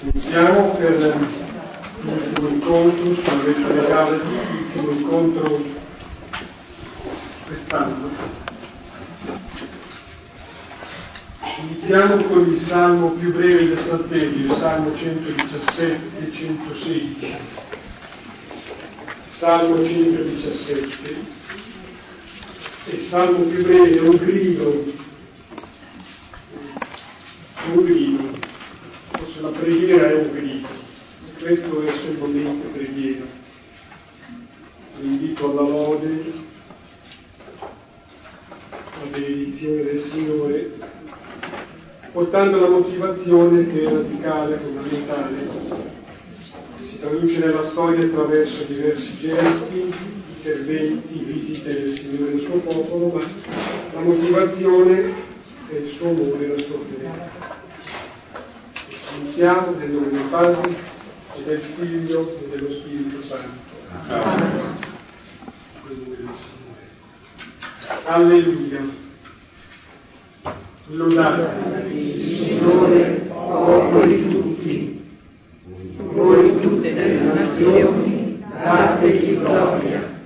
Iniziamo per l'ultimo incontro sulla lettera legale, l'ultimo incontro quest'anno. Iniziamo con il salmo più breve del Salterio, il salmo 117 e 116. Salmo 117, il salmo più breve un grido, un grido preghiera è un grido, questo è assolutamente preghiera. L'invito alla lode, alla benedizione del Signore, portando la motivazione che è radicale, fondamentale, si traduce nella storia attraverso diversi gesti, interventi, visite del Signore nel suo popolo, ma la motivazione è il suo amore e la sua fedeltà. Iniziamo nel nome del Padre e del Figlio e dello Spirito Santo. Amen. Alleluia. Lodate. Signore, popoli tutti, voi tutte le nazioni, dategli gloria.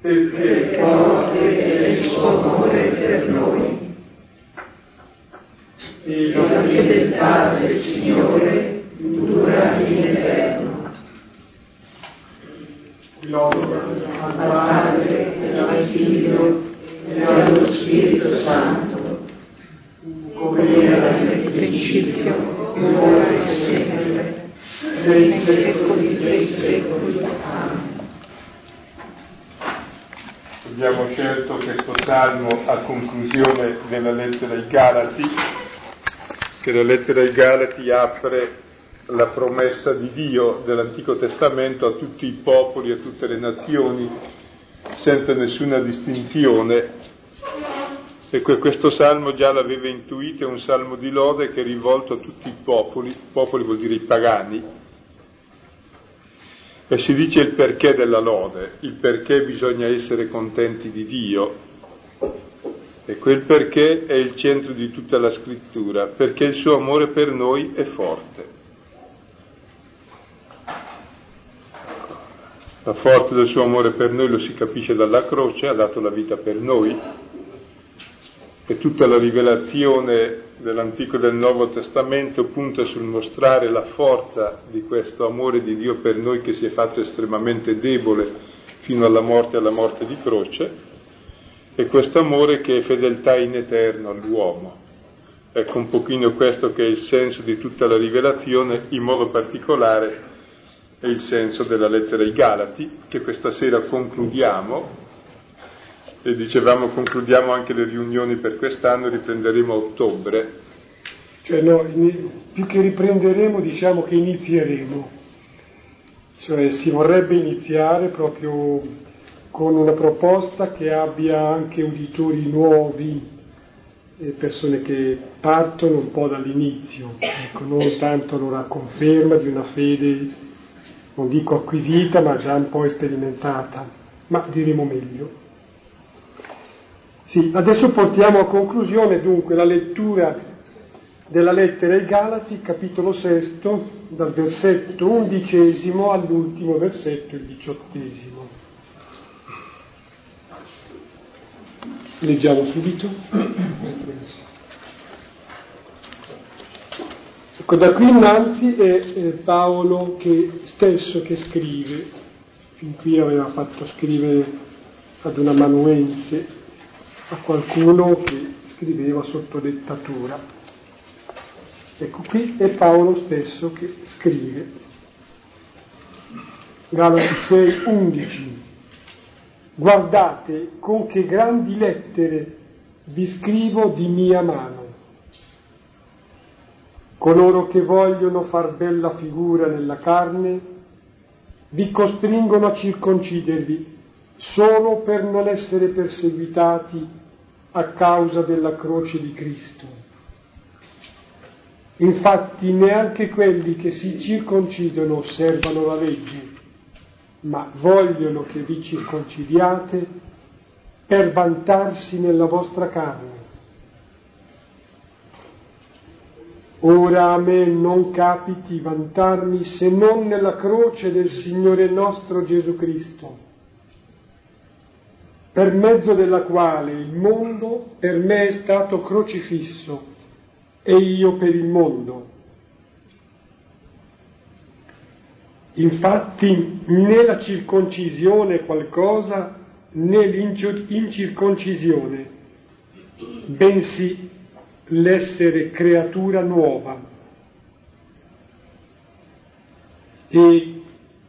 Perché forte è il suo amore per noi e la fedeltà del Signore dura in eterno. Gloria al Padre e al Figlio e allo Spirito Santo, come era nel principio, ora e sempre, nei secoli dei secoli. Amen. Abbiamo scelto questo salmo a conclusione della lettera ai Galati che la lettera ai Galati apre la promessa di Dio dell'Antico Testamento a tutti i popoli, a tutte le nazioni, senza nessuna distinzione. E questo salmo già l'aveva intuito, è un salmo di lode che è rivolto a tutti i popoli, popoli vuol dire i pagani, e si dice il perché della lode, il perché bisogna essere contenti di Dio, e quel perché è il centro di tutta la scrittura, perché il suo amore per noi è forte. La forza del suo amore per noi lo si capisce dalla croce, ha dato la vita per noi. E tutta la rivelazione dell'Antico e del Nuovo Testamento punta sul mostrare la forza di questo amore di Dio per noi che si è fatto estremamente debole fino alla morte e alla morte di croce e questo amore che è fedeltà in eterno all'uomo. Ecco un pochino questo che è il senso di tutta la rivelazione, in modo particolare è il senso della lettera ai Galati, che questa sera concludiamo, e dicevamo concludiamo anche le riunioni per quest'anno, riprenderemo a ottobre. Cioè no, più che riprenderemo diciamo che inizieremo, cioè si vorrebbe iniziare proprio con una proposta che abbia anche uditori nuovi, persone che partono un po' dall'inizio, ecco, non tanto la conferma di una fede, non dico acquisita, ma già un po' sperimentata, ma diremo meglio. Sì, adesso portiamo a conclusione dunque la lettura della lettera ai Galati, capitolo sesto, dal versetto undicesimo all'ultimo versetto, il diciottesimo. Leggiamo subito. Ecco, da qui innanzi è Paolo che, stesso che scrive, fin qui aveva fatto scrivere ad un amanuense, a qualcuno che scriveva sotto dettatura. Ecco, qui è Paolo stesso che scrive. Galati 6, 11 guardate con che grandi lettere vi scrivo di mia mano. Coloro che vogliono far bella figura nella carne vi costringono a circoncidervi solo per non essere perseguitati a causa della croce di Cristo. Infatti neanche quelli che si circoncidono osservano la legge, ma vogliono che vi circoncidiate per vantarsi nella vostra carne. Ora a me non capiti vantarmi se non nella croce del Signore nostro Gesù Cristo, per mezzo della quale il mondo per me è stato crocifisso e io per il mondo. Infatti né la circoncisione è qualcosa né l'incirconcisione, bensì l'essere creatura nuova. E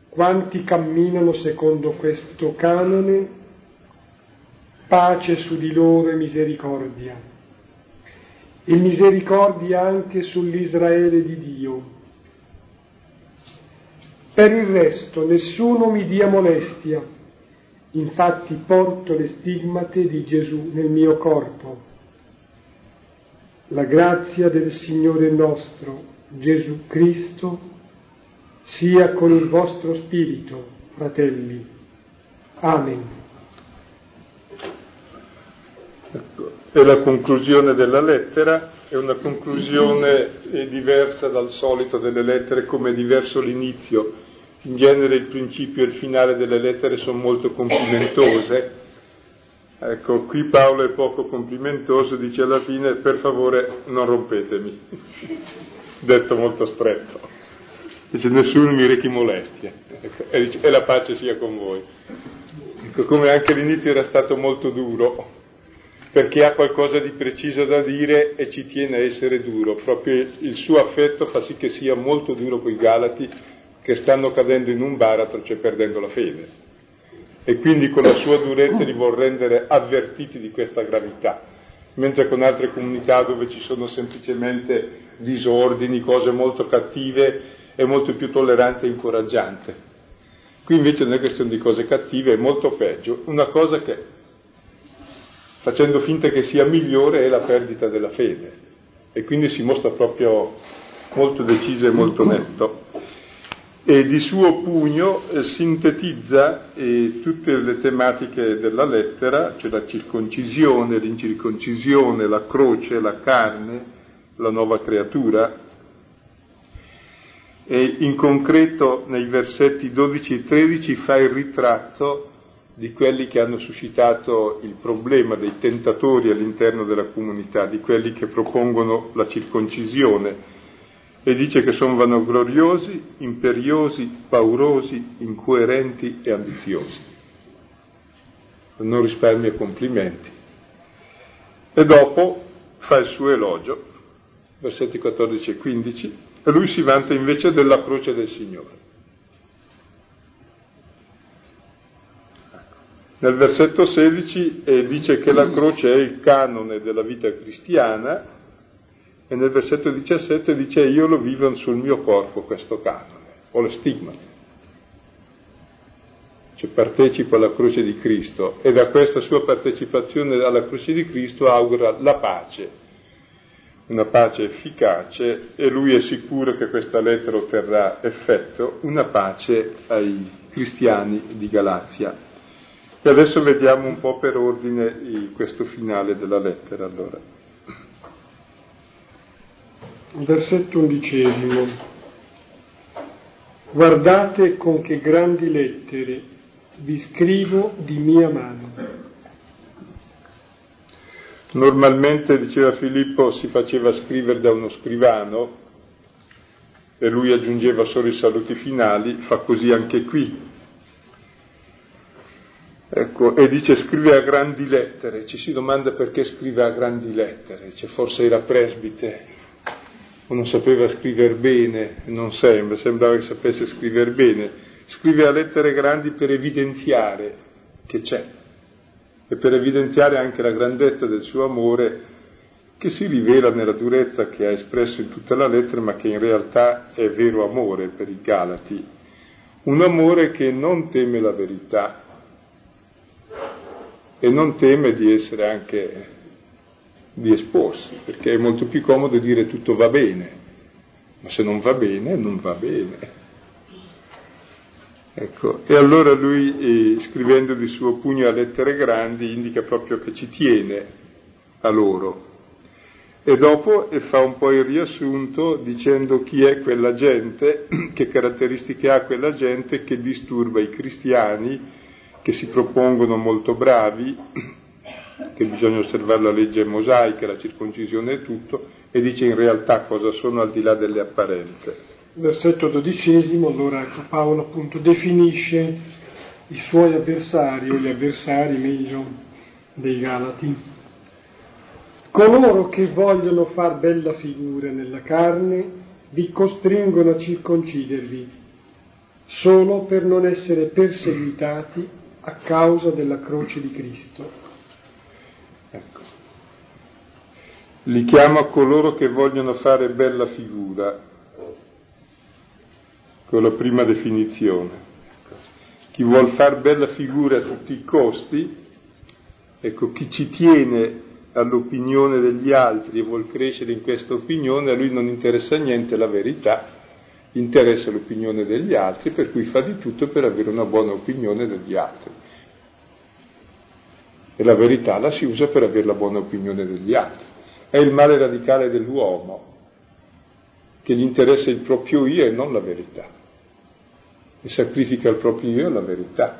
quanti camminano secondo questo canone, pace su di loro e misericordia, e misericordia anche sull'Israele di Dio. Per il resto nessuno mi dia molestia, infatti porto le stigmate di Gesù nel mio corpo la grazia del Signore nostro Gesù Cristo sia con il vostro spirito, fratelli. Amen. Ecco, è la conclusione della lettera, è una conclusione diversa dal solito delle lettere come è diverso l'inizio. In genere il principio e il finale delle lettere sono molto complimentose, Ecco, qui Paolo è poco complimentoso, dice alla fine per favore non rompetemi, detto molto stretto. Dice nessuno mi rechi molestie ecco, e, dice, e la pace sia con voi. Ecco, come anche l'inizio era stato molto duro, perché ha qualcosa di preciso da dire e ci tiene a essere duro, proprio il suo affetto fa sì che sia molto duro con i Galati che stanno cadendo in un baratro, cioè perdendo la fede e quindi con la sua durezza li vuol rendere avvertiti di questa gravità, mentre con altre comunità dove ci sono semplicemente disordini, cose molto cattive, è molto più tollerante e incoraggiante. Qui invece non è questione di cose cattive, è molto peggio. Una cosa che, facendo finta che sia migliore, è la perdita della fede. E quindi si mostra proprio molto deciso e molto netto e di suo pugno eh, sintetizza eh, tutte le tematiche della lettera, cioè la circoncisione, l'incirconcisione, la croce, la carne, la nuova creatura. E in concreto nei versetti 12 e 13 fa il ritratto di quelli che hanno suscitato il problema dei tentatori all'interno della comunità, di quelli che propongono la circoncisione e dice che sono vanagloriosi, imperiosi, paurosi, incoerenti e ambiziosi. Non risparmia complimenti. E dopo fa il suo elogio, versetti 14 e 15, e lui si vanta invece della croce del Signore. Nel versetto 16 eh, dice che la croce è il canone della vita cristiana e nel versetto 17 dice io lo vivo sul mio corpo questo canone, ho le stigmate. Cioè partecipo alla croce di Cristo e da questa sua partecipazione alla croce di Cristo augura la pace, una pace efficace e lui è sicuro che questa lettera otterrà effetto, una pace ai cristiani di Galazia. E adesso vediamo un po' per ordine questo finale della lettera allora versetto undicesimo. Guardate con che grandi lettere vi scrivo di mia mano. Normalmente, diceva Filippo, si faceva scrivere da uno scrivano e lui aggiungeva solo i saluti finali, fa così anche qui. Ecco, e dice scrive a grandi lettere, ci si domanda perché scrive a grandi lettere, dice forse era presbite, o non sapeva scrivere bene, non sembra, sembrava che sapesse scrivere bene, scrive a lettere grandi per evidenziare che c'è. E per evidenziare anche la grandezza del suo amore che si rivela nella durezza che ha espresso in tutta la lettera, ma che in realtà è vero amore per i Galati, un amore che non teme la verità e non teme di essere anche di esporsi, perché è molto più comodo dire tutto va bene, ma se non va bene, non va bene. Ecco, e allora lui, eh, scrivendo di suo pugno a lettere grandi, indica proprio che ci tiene a loro. E dopo fa un po' il riassunto dicendo chi è quella gente, che caratteristiche ha quella gente che disturba i cristiani, che si propongono molto bravi, che bisogna osservare la legge mosaica, la circoncisione e tutto, e dice in realtà cosa sono al di là delle apparenze. Versetto dodicesimo, allora ecco, Paolo appunto definisce i suoi avversari, o gli avversari meglio dei Galati. Coloro che vogliono far bella figura nella carne vi costringono a circoncidervi solo per non essere perseguitati a causa della croce di Cristo. Ecco. Li chiama coloro che vogliono fare bella figura, con la prima definizione. Chi vuol fare bella figura a tutti i costi, ecco, chi ci tiene all'opinione degli altri e vuol crescere in questa opinione, a lui non interessa niente la verità, interessa l'opinione degli altri, per cui fa di tutto per avere una buona opinione degli altri. E la verità la si usa per avere la buona opinione degli altri. È il male radicale dell'uomo, che gli interessa il proprio io e non la verità. E sacrifica il proprio io e la verità.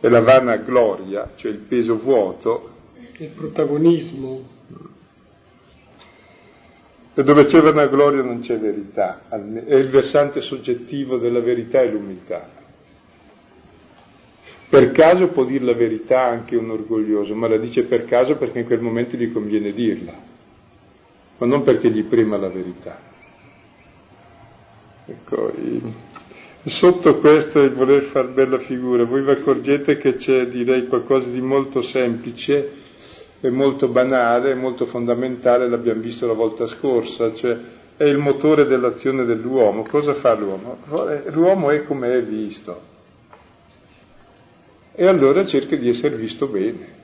E la vana gloria, cioè il peso vuoto. Il protagonismo. E dove c'è vanagloria non c'è verità, e il versante soggettivo della verità è l'umiltà. Per caso può dire la verità anche un orgoglioso, ma la dice per caso perché in quel momento gli conviene dirla, ma non perché gli prema la verità. Ecco, sotto questo il voler far bella figura, voi vi accorgete che c'è, direi, qualcosa di molto semplice e molto banale, molto fondamentale, l'abbiamo visto la volta scorsa, cioè è il motore dell'azione dell'uomo. Cosa fa l'uomo? L'uomo è come è visto e allora cerca di essere visto bene.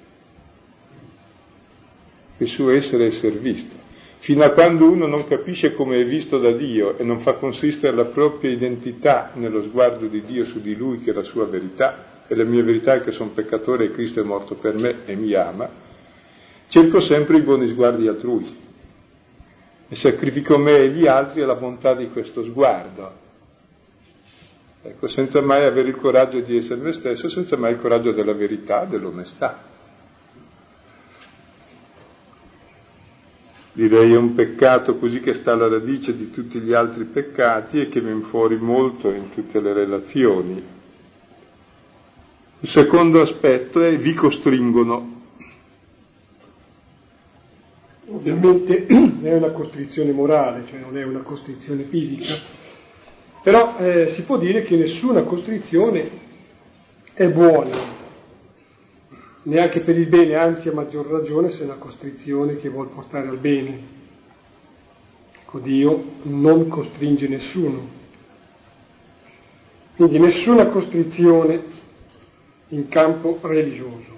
Il suo essere è essere visto. Fino a quando uno non capisce come è visto da Dio e non fa consistere la propria identità nello sguardo di Dio su di lui, che è la sua verità, e la mia verità è che sono peccatore e Cristo è morto per me e mi ama, cerco sempre i buoni sguardi altrui e sacrifico me e gli altri alla bontà di questo sguardo Ecco, senza mai avere il coraggio di essere me stesso, senza mai il coraggio della verità, dell'onestà. Direi è un peccato così che sta alla radice di tutti gli altri peccati e che viene fuori molto in tutte le relazioni. Il secondo aspetto è vi costringono. Ovviamente è una costrizione morale, cioè non è una costrizione fisica però eh, si può dire che nessuna costrizione è buona, neanche per il bene, anzi a maggior ragione se è una costrizione che vuole portare al bene. Ecco, Dio non costringe nessuno. Quindi nessuna costrizione in campo religioso.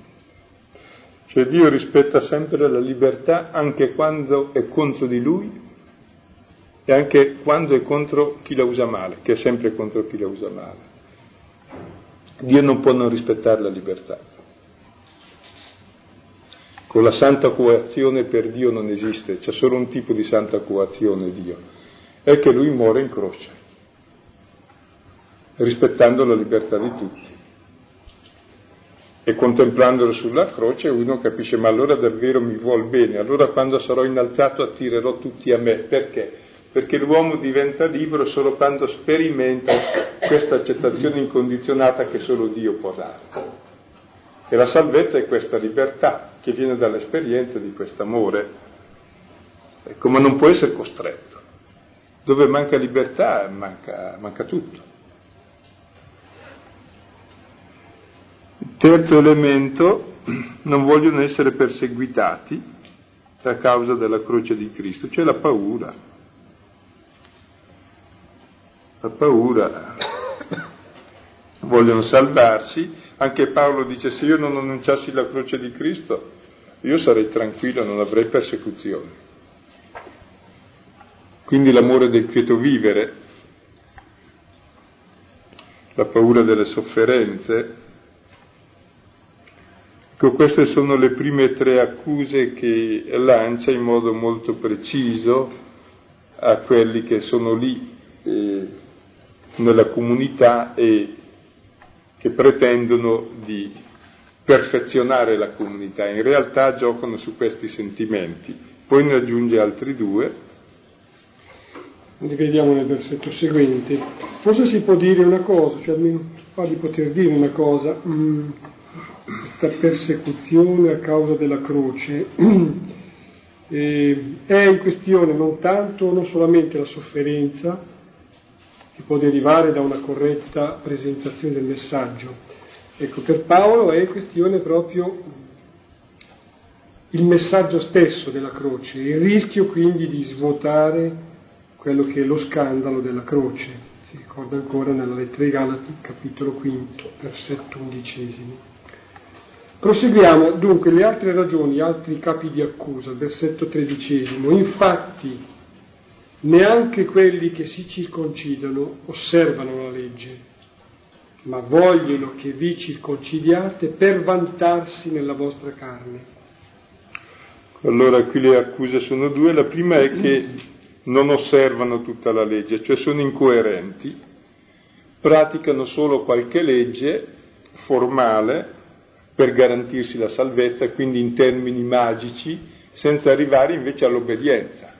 Cioè Dio rispetta sempre la libertà anche quando è contro di lui e anche quando è contro chi la usa male, che è sempre contro chi la usa male. Dio non può non rispettare la libertà. Con la santa coazione per Dio non esiste, c'è solo un tipo di santa coazione Dio, è che lui muore in croce, rispettando la libertà di tutti. E contemplandolo sulla croce uno capisce, ma allora davvero mi vuol bene, allora quando sarò innalzato attirerò tutti a me. Perché? perché l'uomo diventa libero solo quando sperimenta questa accettazione incondizionata che solo Dio può dare. E la salvezza è questa libertà che viene dall'esperienza di quest'amore. Ecco, ma non può essere costretto. Dove manca libertà manca, manca tutto. Terzo elemento, non vogliono essere perseguitati a causa della croce di Cristo, cioè la paura la paura, vogliono salvarsi. Anche Paolo dice se io non annunciassi la croce di Cristo, io sarei tranquillo, non avrei persecuzioni. Quindi l'amore del quieto vivere, la paura delle sofferenze, Ecco, queste sono le prime tre accuse che lancia in modo molto preciso a quelli che sono lì eh, nella comunità e che pretendono di perfezionare la comunità. In realtà giocano su questi sentimenti. Poi ne aggiunge altri due. Li vediamo nel versetto seguente. Forse si può dire una cosa, cioè almeno fa di poter dire una cosa. Mm questa persecuzione a causa della croce eh, è in questione non tanto, non solamente la sofferenza che può derivare da una corretta presentazione del messaggio. Ecco, per Paolo è in questione proprio il messaggio stesso della croce, il rischio quindi di svuotare quello che è lo scandalo della croce. Si ricorda ancora nella lettera ai Galati, capitolo quinto, versetto undicesimo. Proseguiamo dunque le altre ragioni, altri capi di accusa, versetto tredicesimo. Infatti, neanche quelli che si circoncidano osservano la legge, ma vogliono che vi circoncidiate per vantarsi nella vostra carne. Allora qui le accuse sono due, la prima è che non osservano tutta la legge, cioè sono incoerenti, praticano solo qualche legge formale per garantirsi la salvezza, quindi in termini magici, senza arrivare invece all'obbedienza,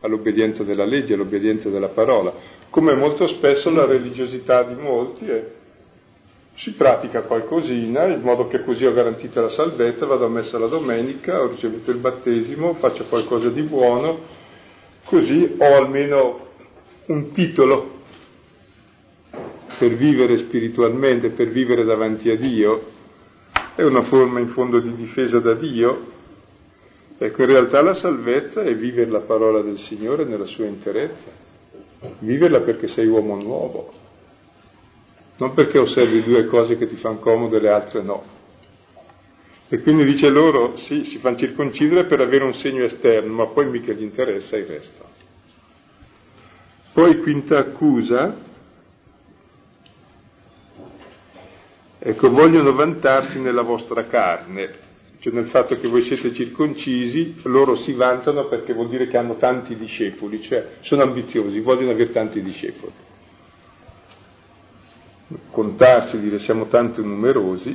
all'obbedienza della legge, all'obbedienza della parola, come molto spesso la religiosità di molti è si pratica qualcosina in modo che così ho garantita la salvezza, vado a messa la domenica, ho ricevuto il battesimo, faccio qualcosa di buono, così ho almeno un titolo per vivere spiritualmente, per vivere davanti a Dio, è una forma in fondo di difesa da Dio. Ecco, in realtà la salvezza è vivere la parola del Signore nella sua interezza, viverla perché sei uomo nuovo, non perché osservi due cose che ti fanno comodo e le altre no. E quindi dice loro, sì, si fanno circoncidere per avere un segno esterno, ma poi mica gli interessa il resto. Poi quinta accusa, Ecco, vogliono vantarsi nella vostra carne, cioè nel fatto che voi siete circoncisi, loro si vantano perché vuol dire che hanno tanti discepoli, cioè sono ambiziosi, vogliono avere tanti discepoli. Contarsi, dire siamo tanto numerosi.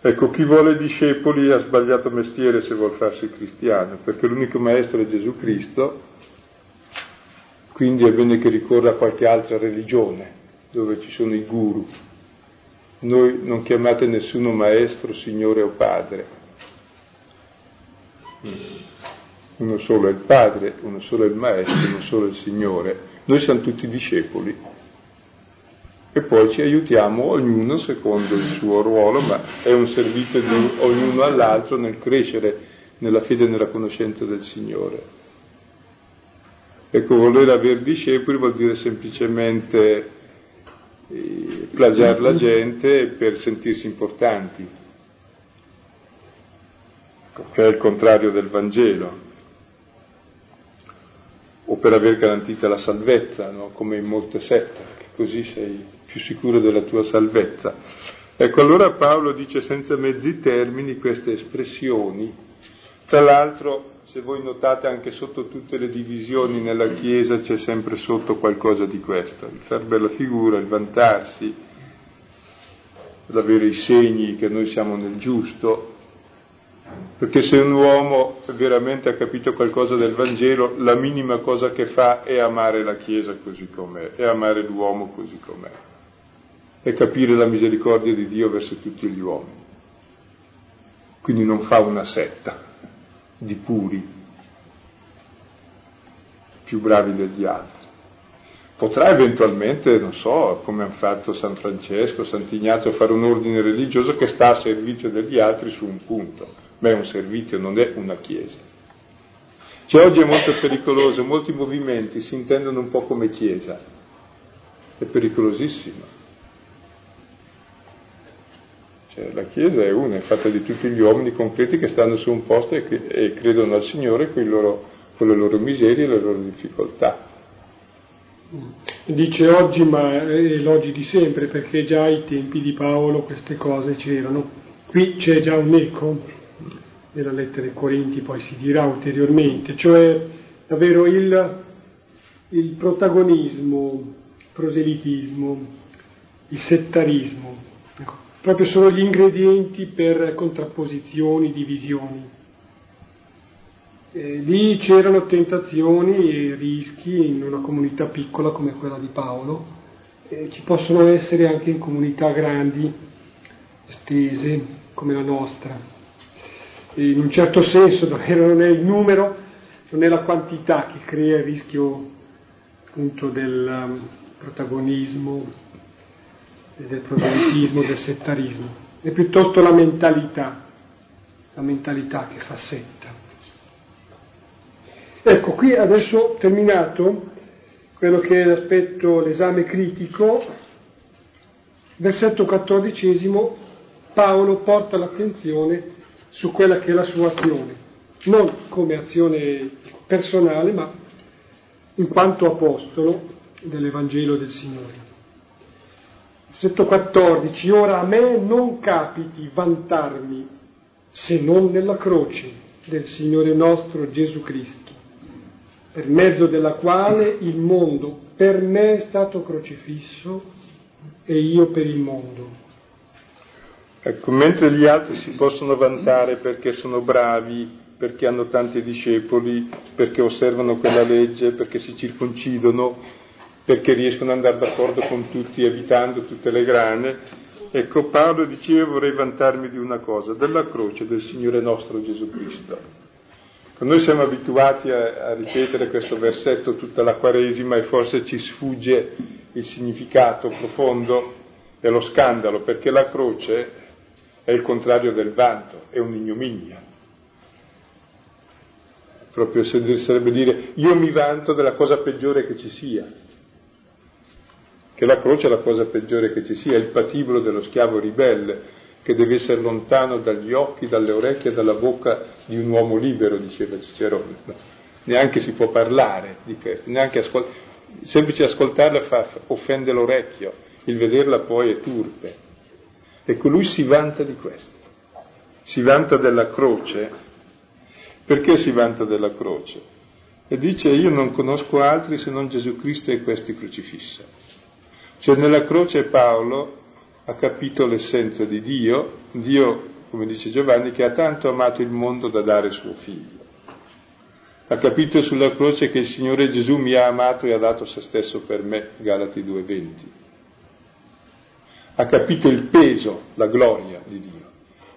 Ecco, chi vuole discepoli ha sbagliato mestiere se vuol farsi cristiano, perché l'unico maestro è Gesù Cristo, quindi è bene che ricorra a qualche altra religione, dove ci sono i guru, noi non chiamate nessuno maestro, signore o padre. Uno solo è il padre, uno solo è il maestro, uno solo è il Signore. Noi siamo tutti discepoli e poi ci aiutiamo ognuno secondo il suo ruolo, ma è un servizio di ognuno all'altro nel crescere nella fede e nella conoscenza del Signore. Ecco, voler avere discepoli vuol dire semplicemente plagiare la gente per sentirsi importanti, che è il contrario del Vangelo, o per aver garantita la salvezza, no? come in molte sette, che così sei più sicuro della tua salvezza. Ecco, allora Paolo dice senza mezzi termini queste espressioni, tra l'altro se voi notate anche sotto tutte le divisioni nella Chiesa c'è sempre sotto qualcosa di questo, il far bella figura, il vantarsi, l'avere i segni che noi siamo nel giusto, perché se un uomo veramente ha capito qualcosa del Vangelo, la minima cosa che fa è amare la Chiesa così com'è, è amare l'uomo così com'è, è capire la misericordia di Dio verso tutti gli uomini. Quindi non fa una setta di puri, più bravi degli altri. Potrà eventualmente, non so, come hanno fatto San Francesco, Sant'Ignazio, fare un ordine religioso che sta a servizio degli altri su un punto, ma è un servizio, non è una chiesa. Cioè oggi è molto pericoloso, molti movimenti si intendono un po' come chiesa, è pericolosissimo. Cioè, la Chiesa è una, è fatta di tutti gli uomini concreti che stanno su un posto e, che, e credono al Signore con, loro, con, le loro miserie e le loro difficoltà. Dice oggi, ma è l'oggi di sempre, perché già ai tempi di Paolo queste cose c'erano. qui c'è già un eco, nella lettera ai Corinti poi si dirà ulteriormente, cioè davvero il, il protagonismo, il proselitismo, il settarismo, proprio sono gli ingredienti per contrapposizioni, divisioni. Eh, lì c'erano tentazioni e rischi in una comunità piccola come quella di Paolo, eh, ci possono essere anche in comunità grandi, estese come la nostra. E in un certo senso non è il numero, non è la quantità che crea il rischio appunto del um, protagonismo, del proselitismo, del settarismo, è piuttosto la mentalità, la mentalità che fa setta. Ecco, qui adesso terminato quello che è l'aspetto, l'esame critico, versetto quattordicesimo, Paolo porta l'attenzione su quella che è la sua azione, non come azione personale, ma in quanto apostolo dell'Evangelo del Signore. Versetto 14, ora a me non capiti vantarmi se non nella croce del Signore nostro Gesù Cristo per mezzo della quale il mondo per me è stato crocifisso e io per il mondo. Ecco, mentre gli altri si possono vantare perché sono bravi, perché hanno tanti discepoli, perché osservano quella legge, perché si circoncidono, perché riescono ad andare d'accordo con tutti evitando tutte le grane, ecco Paolo diceva vorrei vantarmi di una cosa, della croce del Signore nostro Gesù Cristo. Noi siamo abituati a, a, ripetere questo versetto tutta la Quaresima e forse ci sfugge il significato profondo e lo scandalo, perché la croce è il contrario del vanto, è un'ignominia. Proprio sarebbe dire io mi vanto della cosa peggiore che ci sia, che la croce è la cosa peggiore che ci sia, è il patibolo dello schiavo ribelle, che deve essere lontano dagli occhi, dalle orecchie dalla bocca di un uomo libero, diceva Cicerone. No, neanche si può parlare di questo, neanche ascol- semplice ascoltarla fa, offende l'orecchio, il vederla poi è turpe. Ecco, lui si vanta di questo, si vanta della croce. Perché si vanta della croce? E dice io non conosco altri se non Gesù Cristo e questi crocifisso. Cioè nella croce Paolo ha capito l'essenza di Dio, Dio, come dice Giovanni, che ha tanto amato il mondo da dare suo figlio. Ha capito sulla croce che il Signore Gesù mi ha amato e ha dato se stesso per me, Galati 2.20. Ha capito il peso, la gloria di Dio.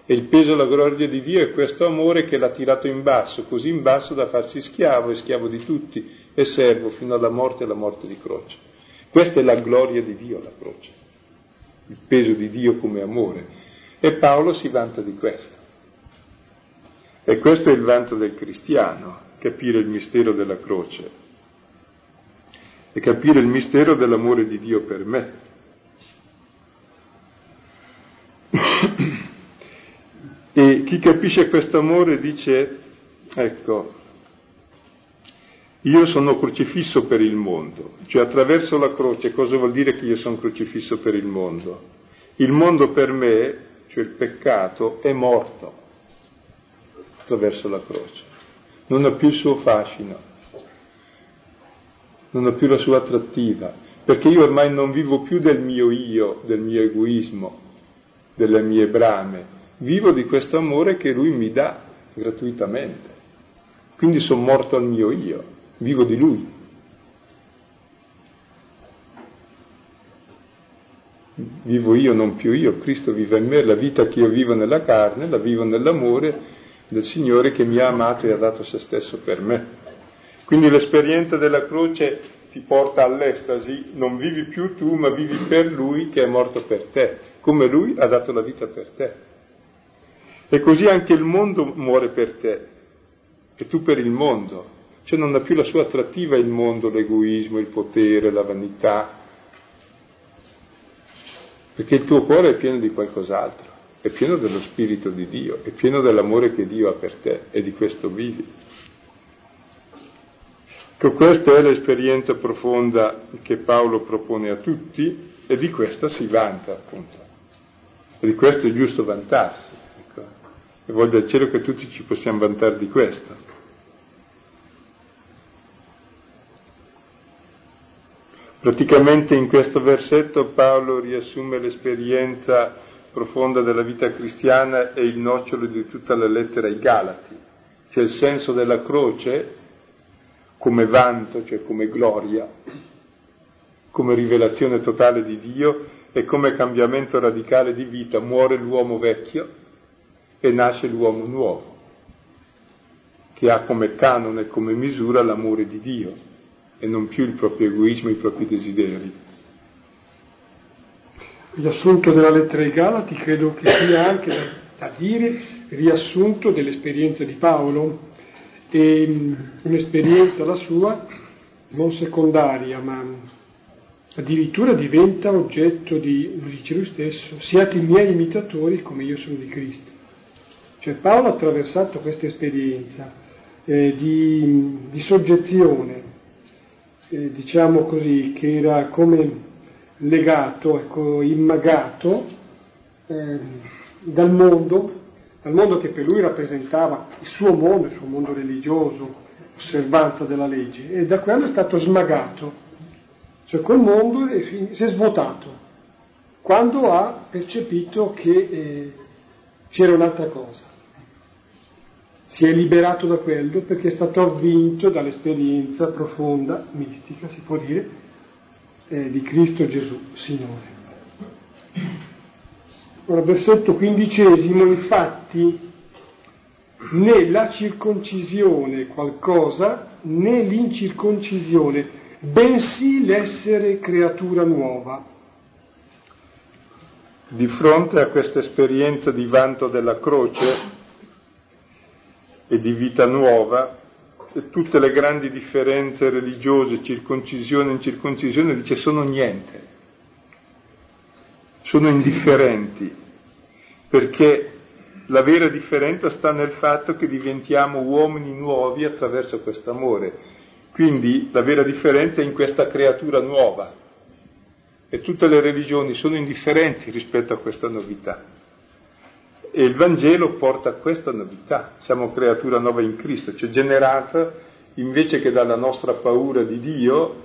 E il peso la gloria di Dio è questo amore che l'ha tirato in basso, così in basso da farsi schiavo e schiavo di tutti e servo fino alla morte e alla morte di croce. Questa è la gloria di Dio, la croce il peso di Dio come amore. E Paolo si vanta di questo. E questo è il vanto del cristiano, capire il mistero della croce e capire il mistero dell'amore di Dio per me. e chi capisce questo amore dice, ecco, io sono crocifisso per il mondo, cioè attraverso la croce cosa vuol dire che io sono crocifisso per il mondo? Il mondo per me, cioè il peccato, è morto attraverso la croce, non ha più il suo fascino, non ha più la sua attrattiva, perché io ormai non vivo più del mio io, del mio egoismo, delle mie brame, vivo di questo amore che lui mi dà gratuitamente. Quindi sono morto al mio io vivo di Lui. Vivo io, non più io, Cristo vive in me, la vita che io vivo nella carne, la vivo nell'amore del Signore che mi ha amato e ha dato se stesso per me. Quindi l'esperienza della croce ti porta all'estasi, non vivi più tu, ma vivi per Lui che è morto per te, come Lui ha dato la vita per te. E così anche il mondo muore per te, e tu per il mondo. Cioè non ha più la sua attrattiva il mondo, l'egoismo, il potere, la vanità, perché il tuo cuore è pieno di qualcos'altro, è pieno dello Spirito di Dio, è pieno dell'amore che Dio ha per te e di questo vivi. Ecco, questa è l'esperienza profonda che Paolo propone a tutti e di questa si vanta appunto. E di questo è giusto vantarsi. E voglio al cielo che tutti ci possiamo vantare di questo. Praticamente in questo versetto Paolo riassume l'esperienza profonda della vita cristiana e il nocciolo di tutta la lettera ai Galati, cioè il senso della croce come vanto, cioè come gloria, come rivelazione totale di Dio e come cambiamento radicale di vita. Muore l'uomo vecchio e nasce l'uomo nuovo, che ha come canone come misura l'amore di Dio e non più il proprio egoismo, i propri desideri. Il riassunto della lettera ai Galati credo che sia anche da, da dire riassunto dell'esperienza di Paolo, e, um, un'esperienza la sua non secondaria, ma addirittura diventa oggetto di, lo dice lui stesso, siate i miei imitatori come io sono di Cristo. Cioè Paolo ha attraversato questa esperienza eh, di, di soggezione, eh, diciamo così, che era come legato, ecco, immagato eh, dal mondo, dal mondo che per lui rappresentava il suo mondo, il suo mondo religioso, osservanza della legge, e da quello è stato smagato, cioè quel mondo si è svuotato quando ha percepito che eh, c'era un'altra cosa si è liberato da quello perché è stato avvinto dall'esperienza profonda, mistica, si può dire, eh, di Cristo Gesù, Signore. Ora, versetto quindicesimo, infatti, né la circoncisione qualcosa, né l'incirconcisione, bensì l'essere creatura nuova. Di fronte a questa esperienza di vanto della croce, e di vita nuova, e tutte le grandi differenze religiose, circoncisione e incirconcisione, dice sono niente, sono indifferenti, perché la vera differenza sta nel fatto che diventiamo uomini nuovi attraverso questo amore. Quindi la vera differenza è in questa creatura nuova e tutte le religioni sono indifferenti rispetto a questa novità. E il Vangelo porta questa novità, siamo creatura nuova in Cristo, cioè generata invece che dalla nostra paura di Dio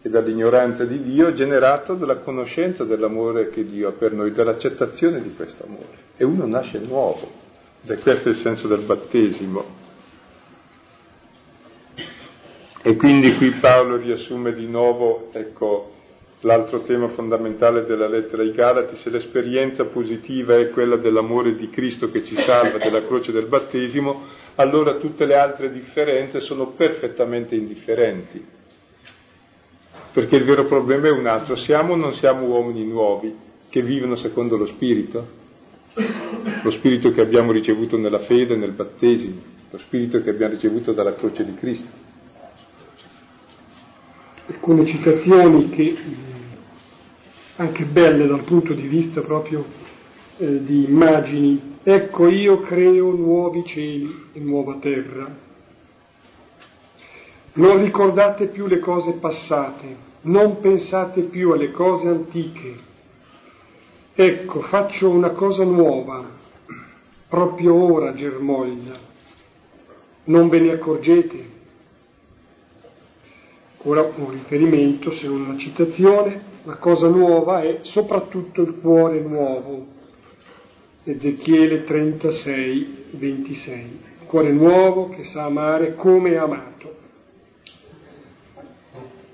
e dall'ignoranza di Dio, generata dalla conoscenza dell'amore che Dio ha per noi, dall'accettazione di questo amore. E uno nasce nuovo, ed è questo il senso del battesimo. E quindi qui Paolo riassume di nuovo, ecco, L'altro tema fondamentale della lettera ai Galati, se l'esperienza positiva è quella dell'amore di Cristo che ci salva, della croce del battesimo, allora tutte le altre differenze sono perfettamente indifferenti. Perché il vero problema è un altro, siamo o non siamo uomini nuovi che vivono secondo lo Spirito? Lo Spirito che abbiamo ricevuto nella fede, nel battesimo, lo Spirito che abbiamo ricevuto dalla croce di Cristo. Alcune citazioni che anche belle dal punto di vista proprio eh, di immagini. Ecco io creo nuovi cieli e nuova terra. Non ricordate più le cose passate, non pensate più alle cose antiche. Ecco, faccio una cosa nuova, proprio ora germoglia. Non ve ne accorgete? Ora un riferimento, se non una citazione, la cosa nuova è soprattutto il cuore nuovo. Ezechiele 36, 26. Il cuore nuovo che sa amare come è amato.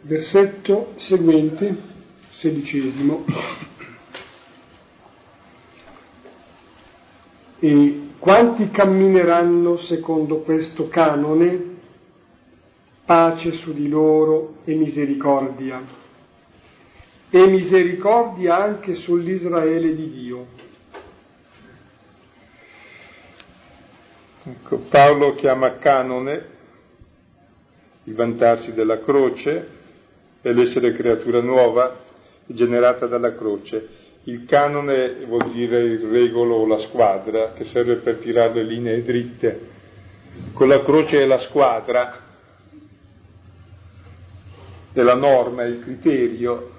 Versetto seguente, sedicesimo. E quanti cammineranno secondo questo canone? Pace su di loro e misericordia e misericordia anche sull'Israele di Dio. Ecco, Paolo chiama canone il vantarsi della croce e l'essere creatura nuova generata dalla croce. Il canone vuol dire il regolo o la squadra che serve per tirare le linee dritte. Con la croce è la squadra, è la norma, è il criterio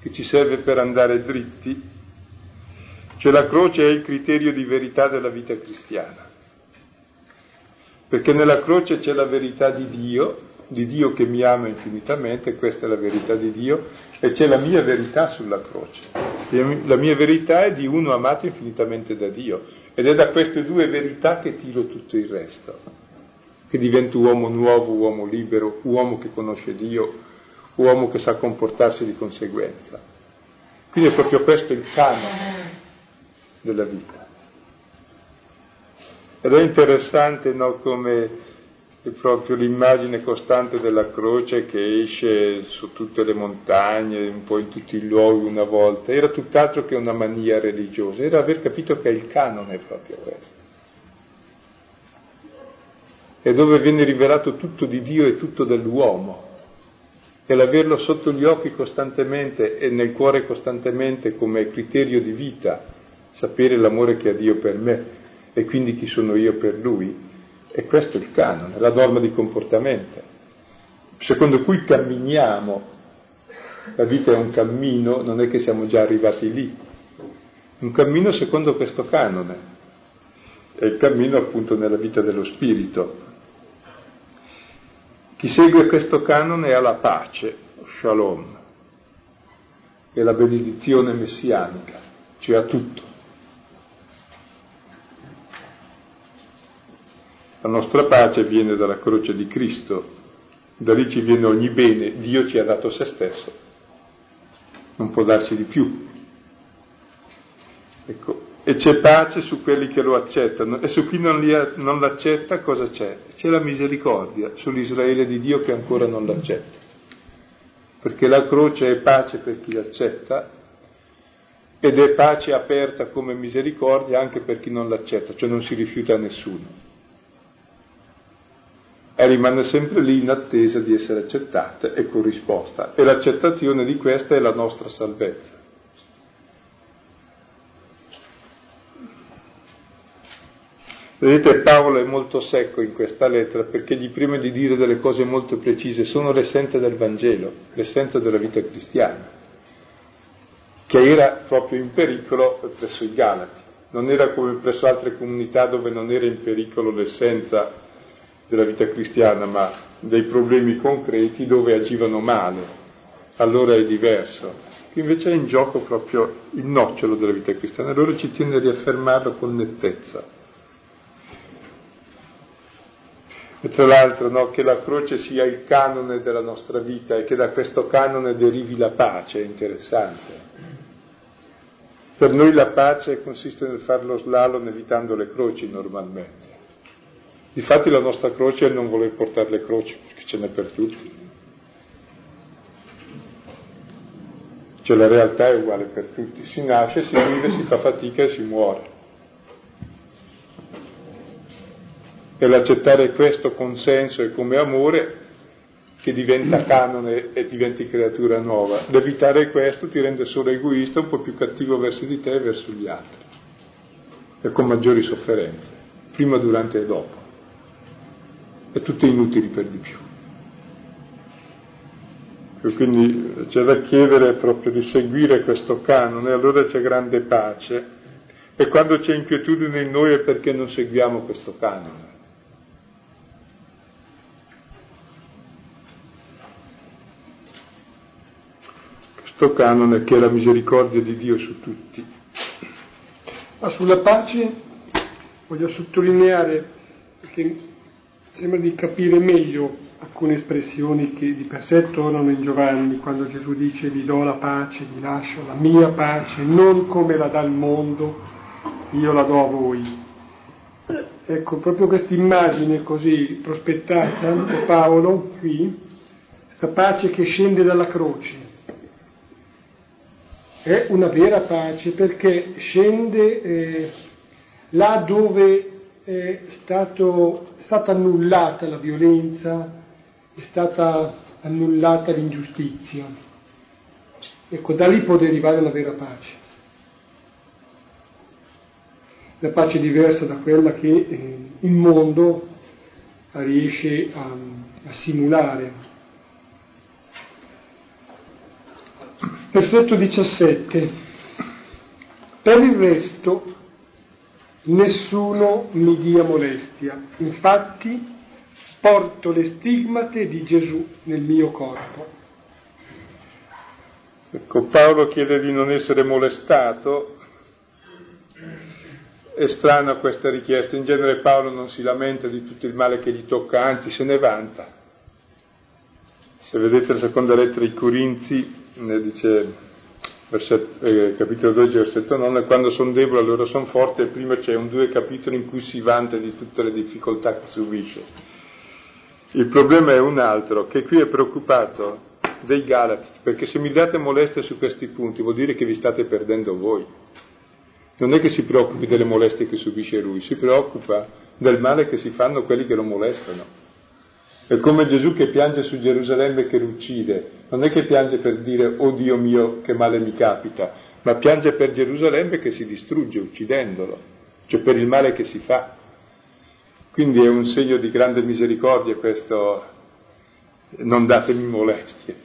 che ci serve per andare dritti Cioè la croce è il criterio di verità della vita cristiana. Perché nella croce c'è la verità di Dio, di Dio che mi ama infinitamente, questa è la verità di Dio, e c'è la mia verità sulla croce. La mia verità è di uno amato infinitamente da Dio. Ed è da queste due verità che tiro tutto il resto, che divento uomo nuovo, uomo libero, uomo che conosce Dio, uomo che sa comportarsi di conseguenza. Quindi è proprio questo il canone della vita. Ed è interessante no, come proprio l'immagine costante della croce che esce su tutte le montagne, un po' in tutti i luoghi una volta, era tutt'altro che una mania religiosa, era aver capito che è il canone proprio questo. È dove viene rivelato tutto di Dio e tutto dell'uomo. E l'averlo sotto gli occhi costantemente e nel cuore costantemente come criterio di vita, sapere l'amore che ha Dio per me e quindi chi sono io per Lui, e questo è il canone, la norma di comportamento, secondo cui camminiamo. La vita è un cammino, non è che siamo già arrivati lì. Un cammino secondo questo canone. È il cammino appunto nella vita dello spirito. Chi segue questo canone ha la pace, shalom, e la benedizione messianica, cioè ha tutto. La nostra pace viene dalla croce di Cristo, da lì ci viene ogni bene, Dio ci ha dato se stesso, non può darci di più. Ecco, e c'è pace su quelli che lo accettano e su chi non, li, non l'accetta cosa c'è? C'è la misericordia sull'Israele di Dio che ancora non l'accetta. Perché la croce è pace per chi l'accetta ed è pace aperta come misericordia anche per chi non l'accetta, cioè non si rifiuta a nessuno e rimane sempre lì in attesa di essere accettata e corrisposta. E l'accettazione di questa è la nostra salvezza. Vedete, Paolo è molto secco in questa lettera perché gli prima di dire delle cose molto precise sono l'essenza del Vangelo, l'essenza della vita cristiana, che era proprio in pericolo presso i Galati. Non era come presso altre comunità dove non era in pericolo l'essenza della vita cristiana, ma dei problemi concreti dove agivano male, allora è diverso. Qui invece è in gioco proprio il nocciolo della vita cristiana, allora ci tiene a riaffermarlo con nettezza. E tra l'altro no, che la croce sia il canone della nostra vita e che da questo canone derivi la pace è interessante. Per noi la pace consiste nel fare lo slalom evitando le croci normalmente. Difatti la nostra croce è non voler portare le croci, perché ce n'è per tutti. Cioè la realtà è uguale per tutti, si nasce, si vive, si fa fatica e si muore. E l'accettare questo consenso e come amore che diventa canone e diventi creatura nuova. L'evitare questo ti rende solo egoista, un po' più cattivo verso di te e verso gli altri, e con maggiori sofferenze, prima, durante e dopo e tutte inutili per di più. Quindi c'è da chiedere proprio di seguire questo canone, allora c'è grande pace. E quando c'è inquietudine in noi è perché non seguiamo questo canone. Questo canone che è la misericordia di Dio su tutti. Ma sulla pace voglio sottolineare che sembra di capire meglio alcune espressioni che di per sé tornano in Giovanni, quando Gesù dice vi do la pace, vi lascio la mia pace, non come la dà il mondo, io la do a voi. Ecco, proprio questa immagine così prospettata da Paolo qui, questa pace che scende dalla croce, è una vera pace perché scende eh, là dove è, stato, è stata annullata la violenza, è stata annullata l'ingiustizia. Ecco, da lì può derivare la vera pace. La pace diversa da quella che eh, il mondo riesce a, a simulare. Versetto 17. Per il resto nessuno mi dia molestia, infatti porto le stigmate di Gesù nel mio corpo. Ecco, Paolo chiede di non essere molestato, è strana questa richiesta, in genere Paolo non si lamenta di tutto il male che gli tocca, anzi se ne vanta. Se vedete la seconda lettera ai Corinzi, ne dice versetto, eh, capitolo 12, versetto 9, quando sono debole allora sono forte, e prima c'è un due capitoli in cui si vanta di tutte le difficoltà che subisce. Il problema è un altro, che qui è preoccupato dei Galati, perché se mi date molestie su questi punti vuol dire che vi state perdendo voi. Non è che si preoccupi delle molestie che subisce lui, si preoccupa del male che si fanno quelli che lo molestano. È come Gesù che piange su Gerusalemme che l'uccide, non è che piange per dire oh Dio mio che male mi capita, ma piange per Gerusalemme che si distrugge uccidendolo, cioè per il male che si fa. Quindi è un segno di grande misericordia questo non datemi molestie.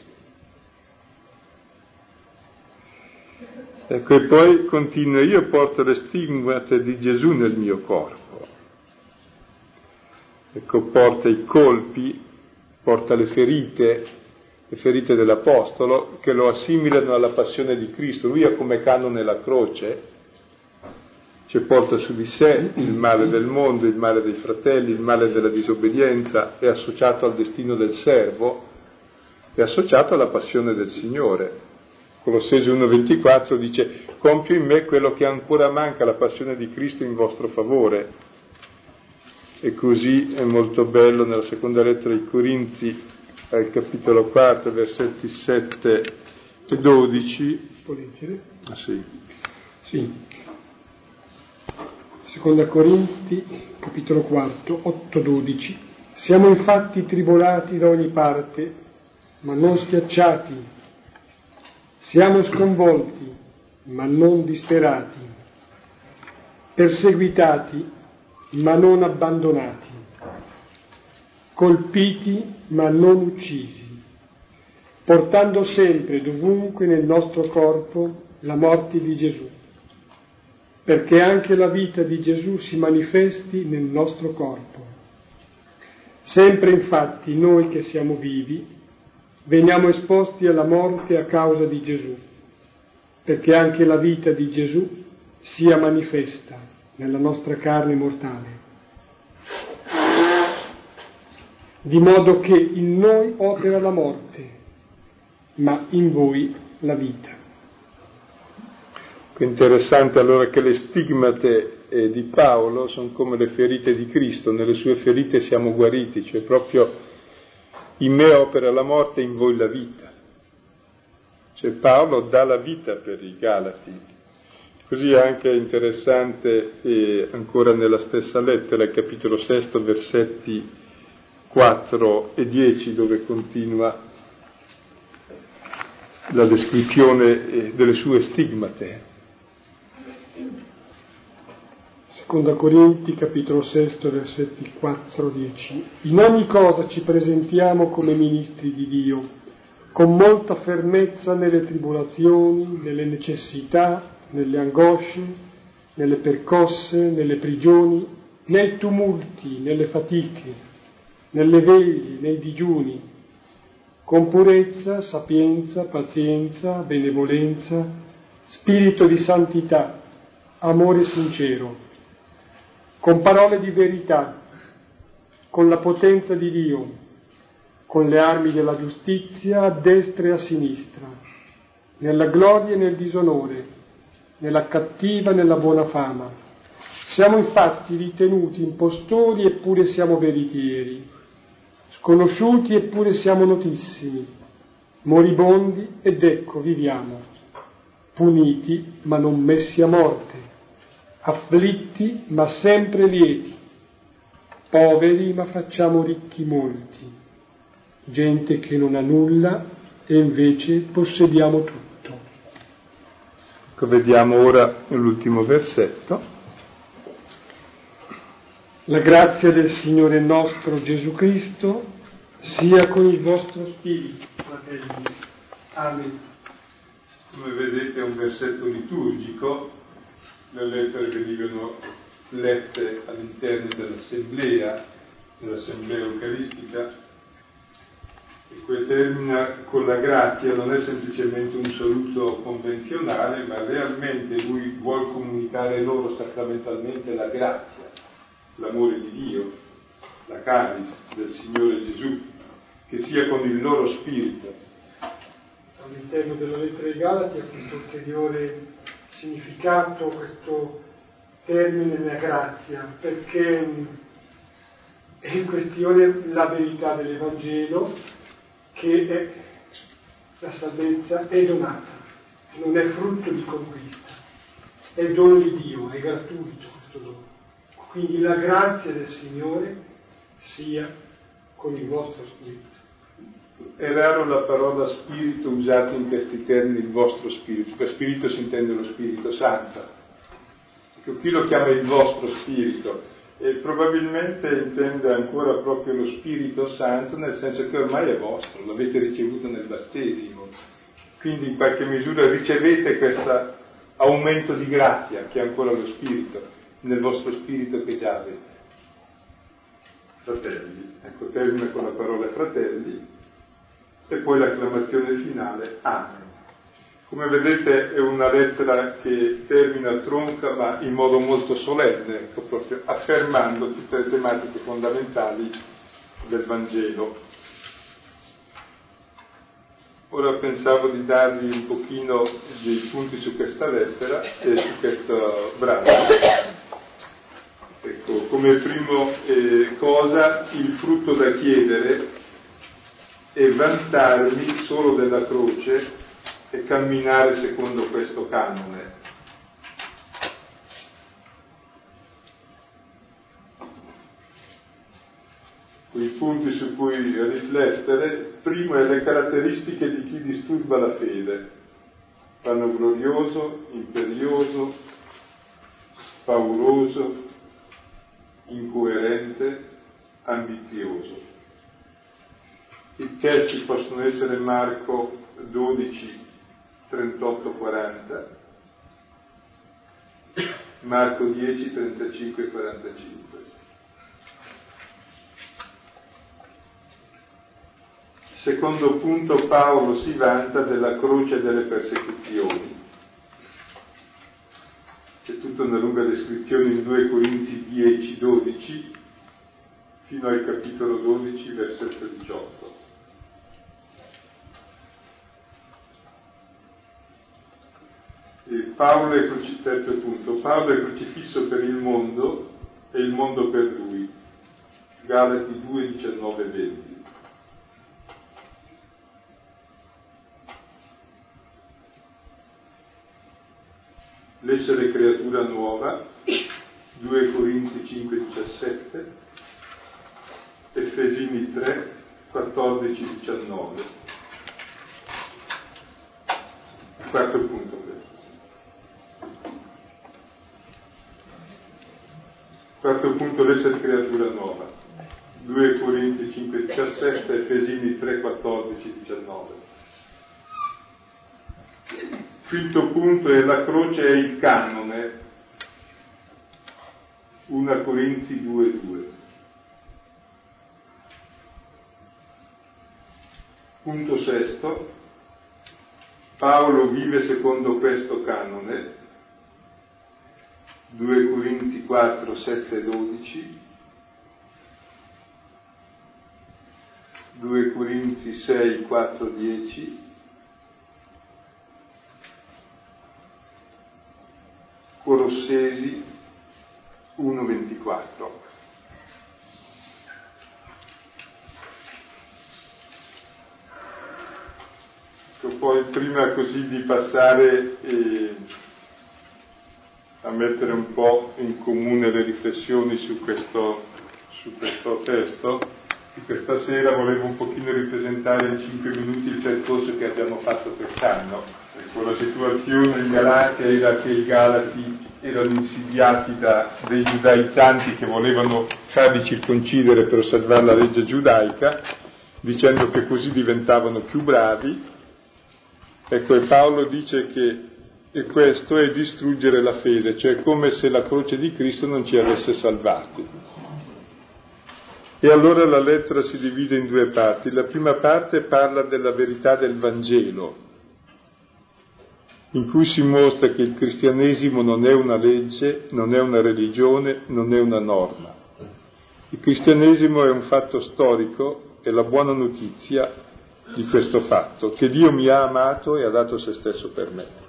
Ecco, e poi continua, io porto le stigmate di Gesù nel mio corpo. Ecco, porta i colpi, porta le ferite, le ferite dell'Apostolo, che lo assimilano alla passione di Cristo. Lui ha come canone la croce, cioè porta su di sé il male del mondo, il male dei fratelli, il male della disobbedienza, è associato al destino del servo, è associato alla passione del Signore. Colossesi 1,24 dice, compio in me quello che ancora manca, la passione di Cristo in vostro favore. E così è molto bello nella seconda lettera ai Corinzi, al capitolo 4, versetti 7 e 12. Può leggere? Ah, sì. Sì. Seconda Corinti, capitolo 4, 8-12. Siamo infatti tribolati da ogni parte, ma non schiacciati siamo sconvolti, ma non disperati, perseguitati, ma non abbandonati, colpiti, ma non uccisi, portando sempre dovunque nel nostro corpo la morte di Gesù, perché anche la vita di Gesù si manifesti nel nostro corpo. Sempre infatti noi che siamo vivi veniamo esposti alla morte a causa di Gesù, perché anche la vita di Gesù sia manifesta nella nostra carne mortale. Di modo che in noi opera la morte, ma in voi la vita. Interessante allora che le stigmate eh, di Paolo sono come le ferite di Cristo, nelle sue ferite siamo guariti, cioè proprio in me opera la morte, in voi la vita. Cioè Paolo dà la vita per i Galati. Così è anche interessante eh, ancora nella stessa lettera, capitolo 6, versetti 4 e 10, dove continua la descrizione eh, delle sue stigmate. Seconda Corinti, capitolo 6, versetti 4-10. In ogni cosa ci presentiamo come ministri di Dio, con molta fermezza nelle tribolazioni, nelle necessità, nelle angosce, nelle percosse, nelle prigioni, nei tumulti, nelle fatiche, nelle veglie, nei digiuni, con purezza, sapienza, pazienza, benevolenza, spirito di santità, amore sincero. Con parole di verità, con la potenza di Dio, con le armi della giustizia a destra e a sinistra, nella gloria e nel disonore, nella cattiva e nella buona fama. Siamo infatti ritenuti impostori eppure siamo veritieri, sconosciuti eppure siamo notissimi, moribondi ed ecco viviamo, puniti ma non messi a morte afflitti ma sempre lieti, poveri ma facciamo ricchi molti, gente che non ha nulla e invece possediamo tutto. Ecco, vediamo ora l'ultimo versetto. La grazia del Signore nostro Gesù Cristo sia con il vostro spirito, fratelli. Amen. Come vedete è un versetto liturgico le lettere venivano lette all'interno dell'assemblea, dell'assemblea eucaristica, e poi termina con la grazia, non è semplicemente un saluto convenzionale, ma realmente lui vuole comunicare loro sacramentalmente la grazia, l'amore di Dio, la caris del Signore Gesù, che sia con il loro spirito. All'interno della lettera ai Galati ha questo ulteriore significato, questo termine la grazia, perché è in questione la verità dell'Evangelo che la salvezza è donata, non è frutto di conquista, è dono di Dio, è gratuito questo dono. Quindi la grazia del Signore sia con il vostro spirito. È raro la parola spirito usata in questi termini, il vostro spirito. Per spirito si intende lo Spirito Santo. Qui lo chiama il vostro spirito, e probabilmente intende ancora proprio lo Spirito Santo nel senso che ormai è vostro, l'avete ricevuto nel battesimo, quindi in qualche misura ricevete questo aumento di grazia che è ancora lo Spirito, nel vostro Spirito che già avete. Fratelli, ecco, termina con la parola fratelli e poi l'acclamazione finale, Amen. Come vedete è una lettera che termina tronca ma in modo molto solenne, ecco, proprio affermando tutte le tematiche fondamentali del Vangelo. Ora pensavo di darvi un pochino dei punti su questa lettera e su questo brano. Ecco, come prima eh, cosa il frutto da chiedere è vantarmi solo della croce e camminare secondo questo canone. I punti su cui riflettere, primo è le caratteristiche di chi disturba la fede, fanno glorioso, imperioso, pauroso, incoerente, ambizioso. I testi possono essere Marco 12, 38-40, Marco 10, 35 45. Secondo punto, Paolo si vanta della croce delle persecuzioni. C'è tutta una lunga descrizione in 2 Corinzi 10, 12, fino al capitolo 12, versetto 18. Paolo è crocifisso, punto, Paolo è crocifisso per il mondo e il mondo per lui. Galati 2, 19, 20. L'essere creatura nuova, 2 Corinzi 5, 17, Efesini 3, 14, 19. Quarto punto Quarto punto, l'essere creatura nuova. 2 Corinzi 5, 17, Efesini 3, 14, 19. Quinto punto è la croce e il canone. 1 Corinzi 2, 2. Punto sesto. Paolo vive secondo questo canone 2 Corinzi 4, 7 12, 2 Corinzi 6, 4, 10, Colossesi 1, 24. Poi prima così di passare eh, a mettere un po' in comune le riflessioni su questo, su questo testo. Questa sera volevo un pochino ripresentare in cinque minuti il percorso che abbiamo fatto quest'anno. Ecco, la situazione in Galatia era che i Galati erano insidiati da dei giudaizzanti che volevano farli circoncidere per osservare la legge giudaica, dicendo che così diventavano più bravi. Ecco, e Paolo dice che e questo è distruggere la fede, cioè come se la croce di Cristo non ci avesse salvati. E allora la lettera si divide in due parti. La prima parte parla della verità del Vangelo, in cui si mostra che il cristianesimo non è una legge, non è una religione, non è una norma. Il cristianesimo è un fatto storico e la buona notizia di questo fatto, che Dio mi ha amato e ha dato se stesso per me.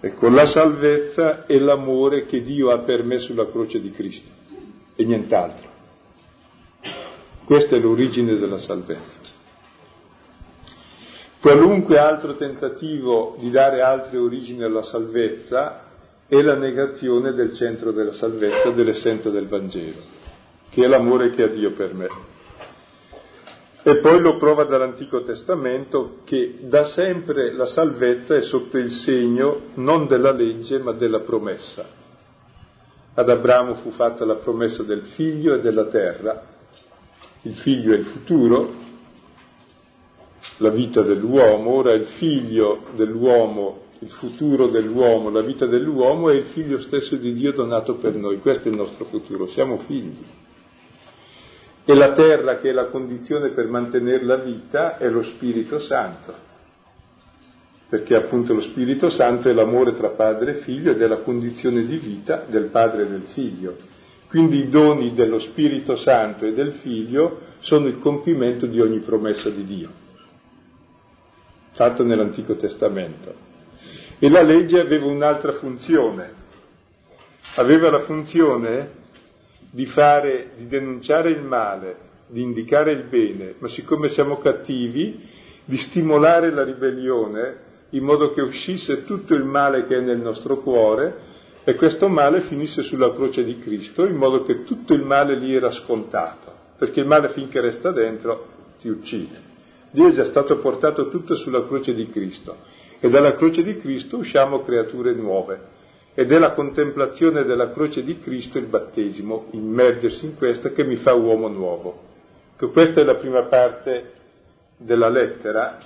Ecco, la salvezza è l'amore che Dio ha per me sulla croce di Cristo e nient'altro. Questa è l'origine della salvezza. Qualunque altro tentativo di dare altre origini alla salvezza è la negazione del centro della salvezza, dell'essenza del Vangelo, che è l'amore che ha Dio per me. E poi lo prova dall'Antico Testamento che da sempre la salvezza è sotto il segno non della legge ma della promessa. Ad Abramo fu fatta la promessa del figlio e della terra. Il figlio è il futuro, la vita dell'uomo, ora il figlio dell'uomo, il futuro dell'uomo, la vita dell'uomo è il figlio stesso di Dio donato per noi. Questo è il nostro futuro, siamo figli e la terra che è la condizione per mantenere la vita è lo Spirito Santo, perché appunto lo Spirito Santo è l'amore tra padre e figlio ed è la condizione di vita del padre e del figlio. Quindi i doni dello Spirito Santo e del figlio sono il compimento di ogni promessa di Dio, fatto nell'Antico Testamento. E la legge aveva un'altra funzione, aveva la funzione di fare, di denunciare il male, di indicare il bene, ma siccome siamo cattivi, di stimolare la ribellione in modo che uscisse tutto il male che è nel nostro cuore e questo male finisse sulla croce di Cristo in modo che tutto il male lì era scontato, perché il male finché resta dentro ti uccide. Dio è già stato portato tutto sulla croce di Cristo e dalla croce di Cristo usciamo creature nuove ed è la contemplazione della croce di Cristo il battesimo, immergersi in questa che mi fa uomo nuovo. Questa è la prima parte della lettera,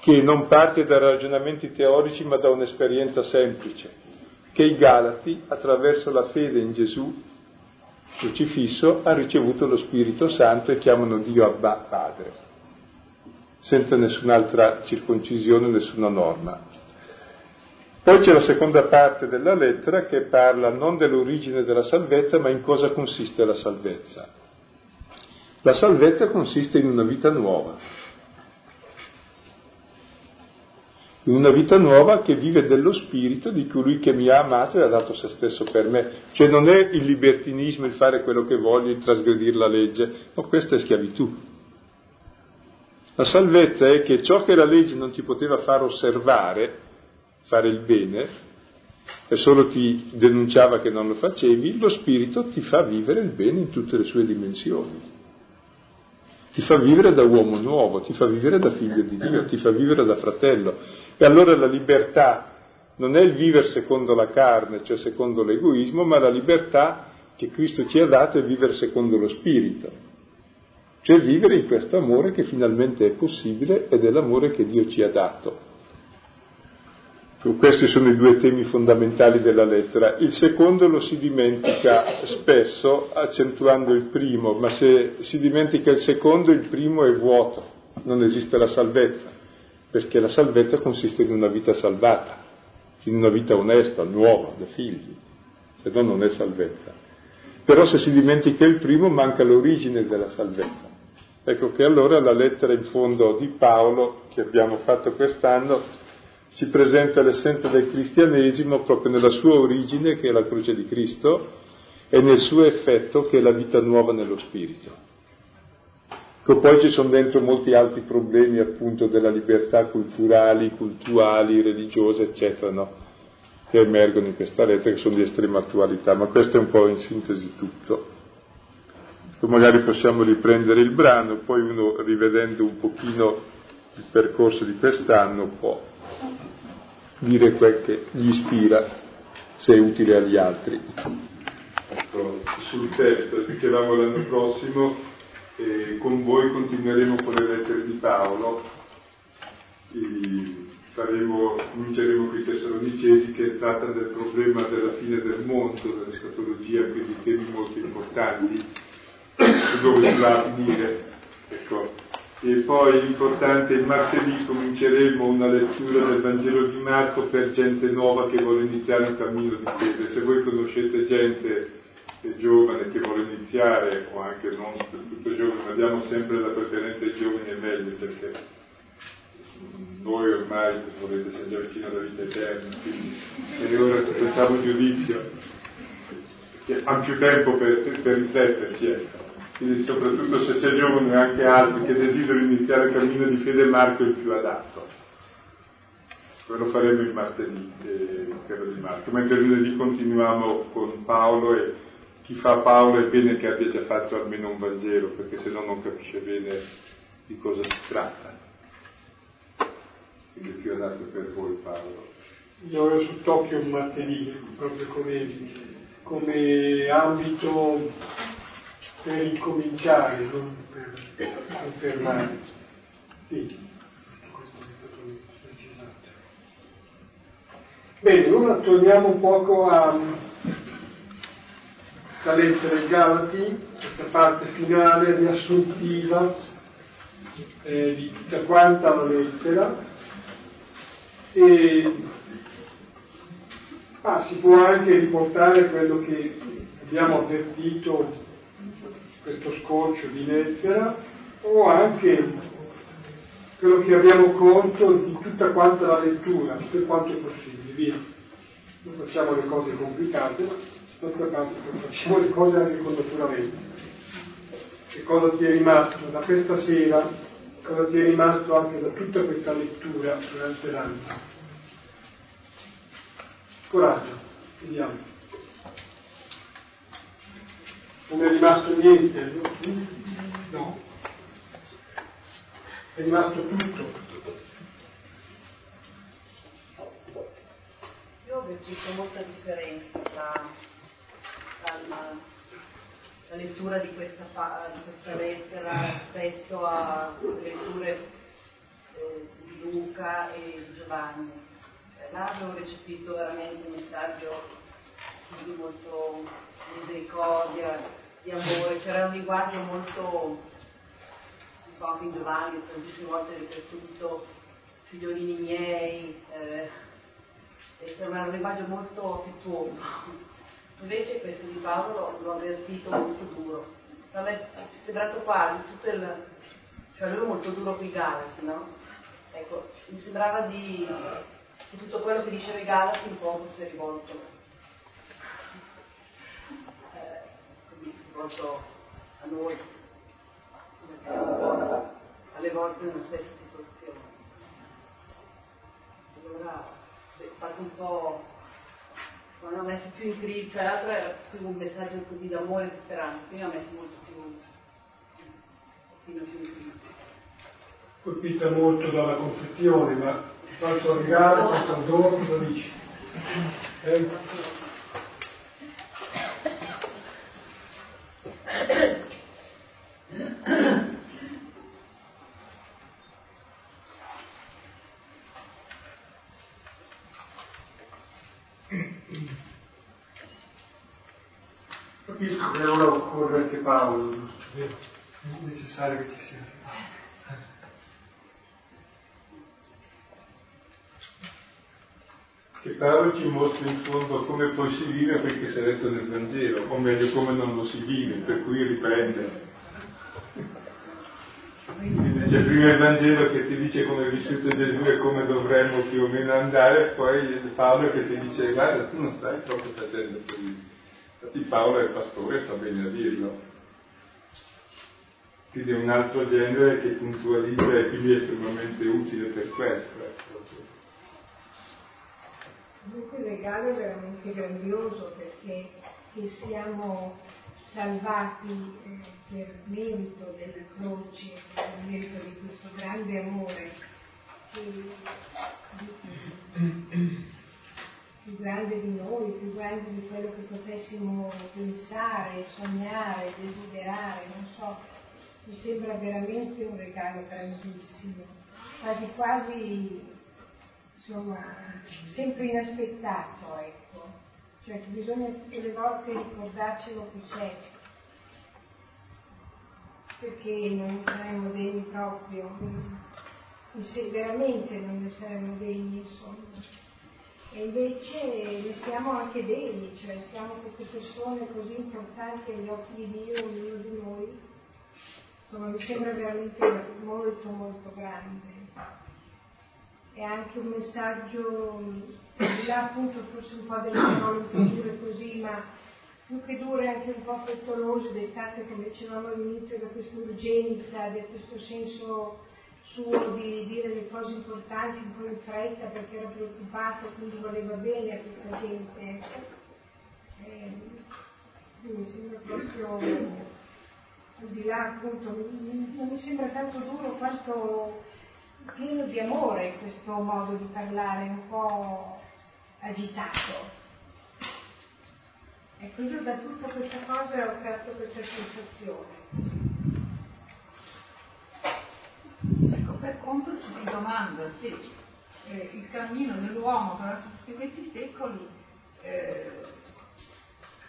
che non parte da ragionamenti teorici ma da un'esperienza semplice, che i Galati, attraverso la fede in Gesù crocifisso, hanno ricevuto lo Spirito Santo e chiamano Dio Abba Padre, senza nessun'altra circoncisione, nessuna norma. Poi c'è la seconda parte della lettera che parla non dell'origine della salvezza, ma in cosa consiste la salvezza. La salvezza consiste in una vita nuova, in una vita nuova che vive dello spirito di colui che mi ha amato e ha dato se stesso per me. Cioè non è il libertinismo, il fare quello che voglio, il trasgredire la legge, no, questa è schiavitù. La salvezza è che ciò che la legge non ti poteva far osservare, fare il bene e solo ti denunciava che non lo facevi, lo Spirito ti fa vivere il bene in tutte le sue dimensioni. Ti fa vivere da uomo nuovo, ti fa vivere da figlio di Dio, ti fa vivere da fratello. E allora la libertà non è il vivere secondo la carne, cioè secondo l'egoismo, ma la libertà che Cristo ci ha dato è vivere secondo lo Spirito. Cioè vivere in questo amore che finalmente è possibile ed è l'amore che Dio ci ha dato. Questi sono i due temi fondamentali della lettera. Il secondo lo si dimentica spesso accentuando il primo, ma se si dimentica il secondo il primo è vuoto, non esiste la salvezza, perché la salvezza consiste in una vita salvata, in una vita onesta, nuova, da figli, se no non è salvezza. Però se si dimentica il primo manca l'origine della salvezza. Ecco che allora la lettera in fondo di Paolo che abbiamo fatto quest'anno ci presenta l'essenza del cristianesimo proprio nella sua origine, che è la croce di Cristo, e nel suo effetto, che è la vita nuova nello spirito. Che poi ci sono dentro molti altri problemi appunto della libertà culturali, cultuali, religiose, eccetera, no? che emergono in questa lettera, che sono di estrema attualità, ma questo è un po' in sintesi tutto. Poi magari possiamo riprendere il brano, poi uno rivedendo un pochino il percorso di quest'anno può dire quel che gli ispira, se è utile agli altri. Ecco, sul testo, dicevamo l'anno prossimo, eh, con voi continueremo con le lettere di Paolo, faremo, cominceremo con i Tessalonicesi che tratta del problema della fine del mondo, dell'escatologia, quindi temi molto importanti, dove si va a finire. Ecco. E poi importante, il martedì cominceremo una lettura del Vangelo di Marco per gente nuova che vuole iniziare un cammino di fede. Se voi conoscete gente giovane che vuole iniziare, o anche non tutto giovane, ma diamo sempre la preferenza ai giovani è meglio perché voi ormai volete essere già vicino alla vita eterna, quindi è ora che facciamo un giudizio, che hanno più tempo per, per rifletterci, ecco. Quindi soprattutto se c'è giovani e anche altri che desiderano iniziare il cammino di fede, Marco è il più adatto. Quello faremo il martedì, eh, quello di Marco, mentre lunedì continuiamo con Paolo e chi fa Paolo è bene che abbia già fatto almeno un Vangelo, perché se no non capisce bene di cosa si tratta che più adatto per voi Paolo? Io ho sott'occhio un martedì, proprio come, come ambito per incominciare, non per confermare. Sì, questo è stato precisato. Bene, ora torniamo un poco a la lettera ai Galati, questa parte finale riassuntiva eh, di tutta quanta la lettera e ah, si può anche riportare quello che abbiamo avvertito, questo scorcio di lettera, o anche quello che abbiamo conto di tutta quanta la lettura, per quanto possibile, via. Non facciamo le cose complicate, d'altra parte facciamo le cose anche con naturalmente. Che cosa ti è rimasto da questa sera cosa ti è rimasto anche da tutta questa lettura durante l'anno. Coraggio, vediamo. Non è rimasto niente? No. È rimasto tutto. Io ho visto molta differenza tra, tra la lettura di questa, di questa lettera rispetto alle letture eh, di Luca e Giovanni. Eh, là avevo recepito veramente un messaggio di molto misericordia, di amore, c'era un linguaggio molto, non so, anche Giovanni, tantissime volte ripetuto, figliolini miei, eh, era un linguaggio molto affettuoso Invece questo di Paolo l'ho avvertito molto duro. A me è sembrato quasi tutto il... cioè lui molto duro con i Galati, no? Ecco, mi sembrava di che tutto quello che diceva i Galati un po' fosse rivolto. Eh, così, rivolto a noi, alle volte nella stessa situazione. Allora, ho fatto un po' non ha messo più in crisi, cioè l'altro era più un messaggio così d'amore e di speranza, quindi ha messo molto più, un pochino più in crisi. Colpita molto dalla confezione, ma quanto regalo, quanto dono, cosa dici? Eh? Capisco che ora occorre anche Paolo, è necessario che ci sia. Che Paolo ci mostra in fondo come poi si vive perché si è letto nel Vangelo, o meglio come non lo si vive, per cui riprende. Quindi c'è prima il Vangelo che ti dice come è vissuto Gesù e come dovremmo più o meno andare, e poi Paolo che ti dice guarda tu non stai proprio facendo così. Infatti Paolo è pastore, fa bene a dirlo. Quindi è un altro genere che puntualizza e quindi è estremamente utile per questo. Ecco. Comunque il regalo è veramente grandioso perché che siamo salvati eh, per merito della croce, per merito di questo grande amore più grande di noi, più grande di quello che potessimo pensare, sognare, desiderare, mi sembra veramente un regalo grandissimo. quasi quasi insomma sempre inaspettato ecco cioè bisogna delle volte ricordarcelo che c'è perché non ne saremmo degni proprio se veramente non ne saremmo degni insomma e invece ne siamo anche degni, cioè siamo queste persone così importanti agli occhi di Dio, ognuno di noi, insomma mi sembra veramente molto molto grande. È anche un messaggio, là appunto forse un po' delle parole po' dure così, ma più che dure anche un po' frettolose, dettate come dicevamo all'inizio da questa urgenza, da questo senso suo di dire le cose importanti un po' in fretta perché era preoccupato, quindi voleva bene a questa gente. Eh, mi sembra proprio, di là appunto, non mi sembra tanto duro quanto pieno di amore questo modo di parlare, un po' agitato. Ecco, io da tutta questa cosa ho tratto questa sensazione. per contro ci si domanda se eh, il cammino dell'uomo attraverso tutti questi secoli eh,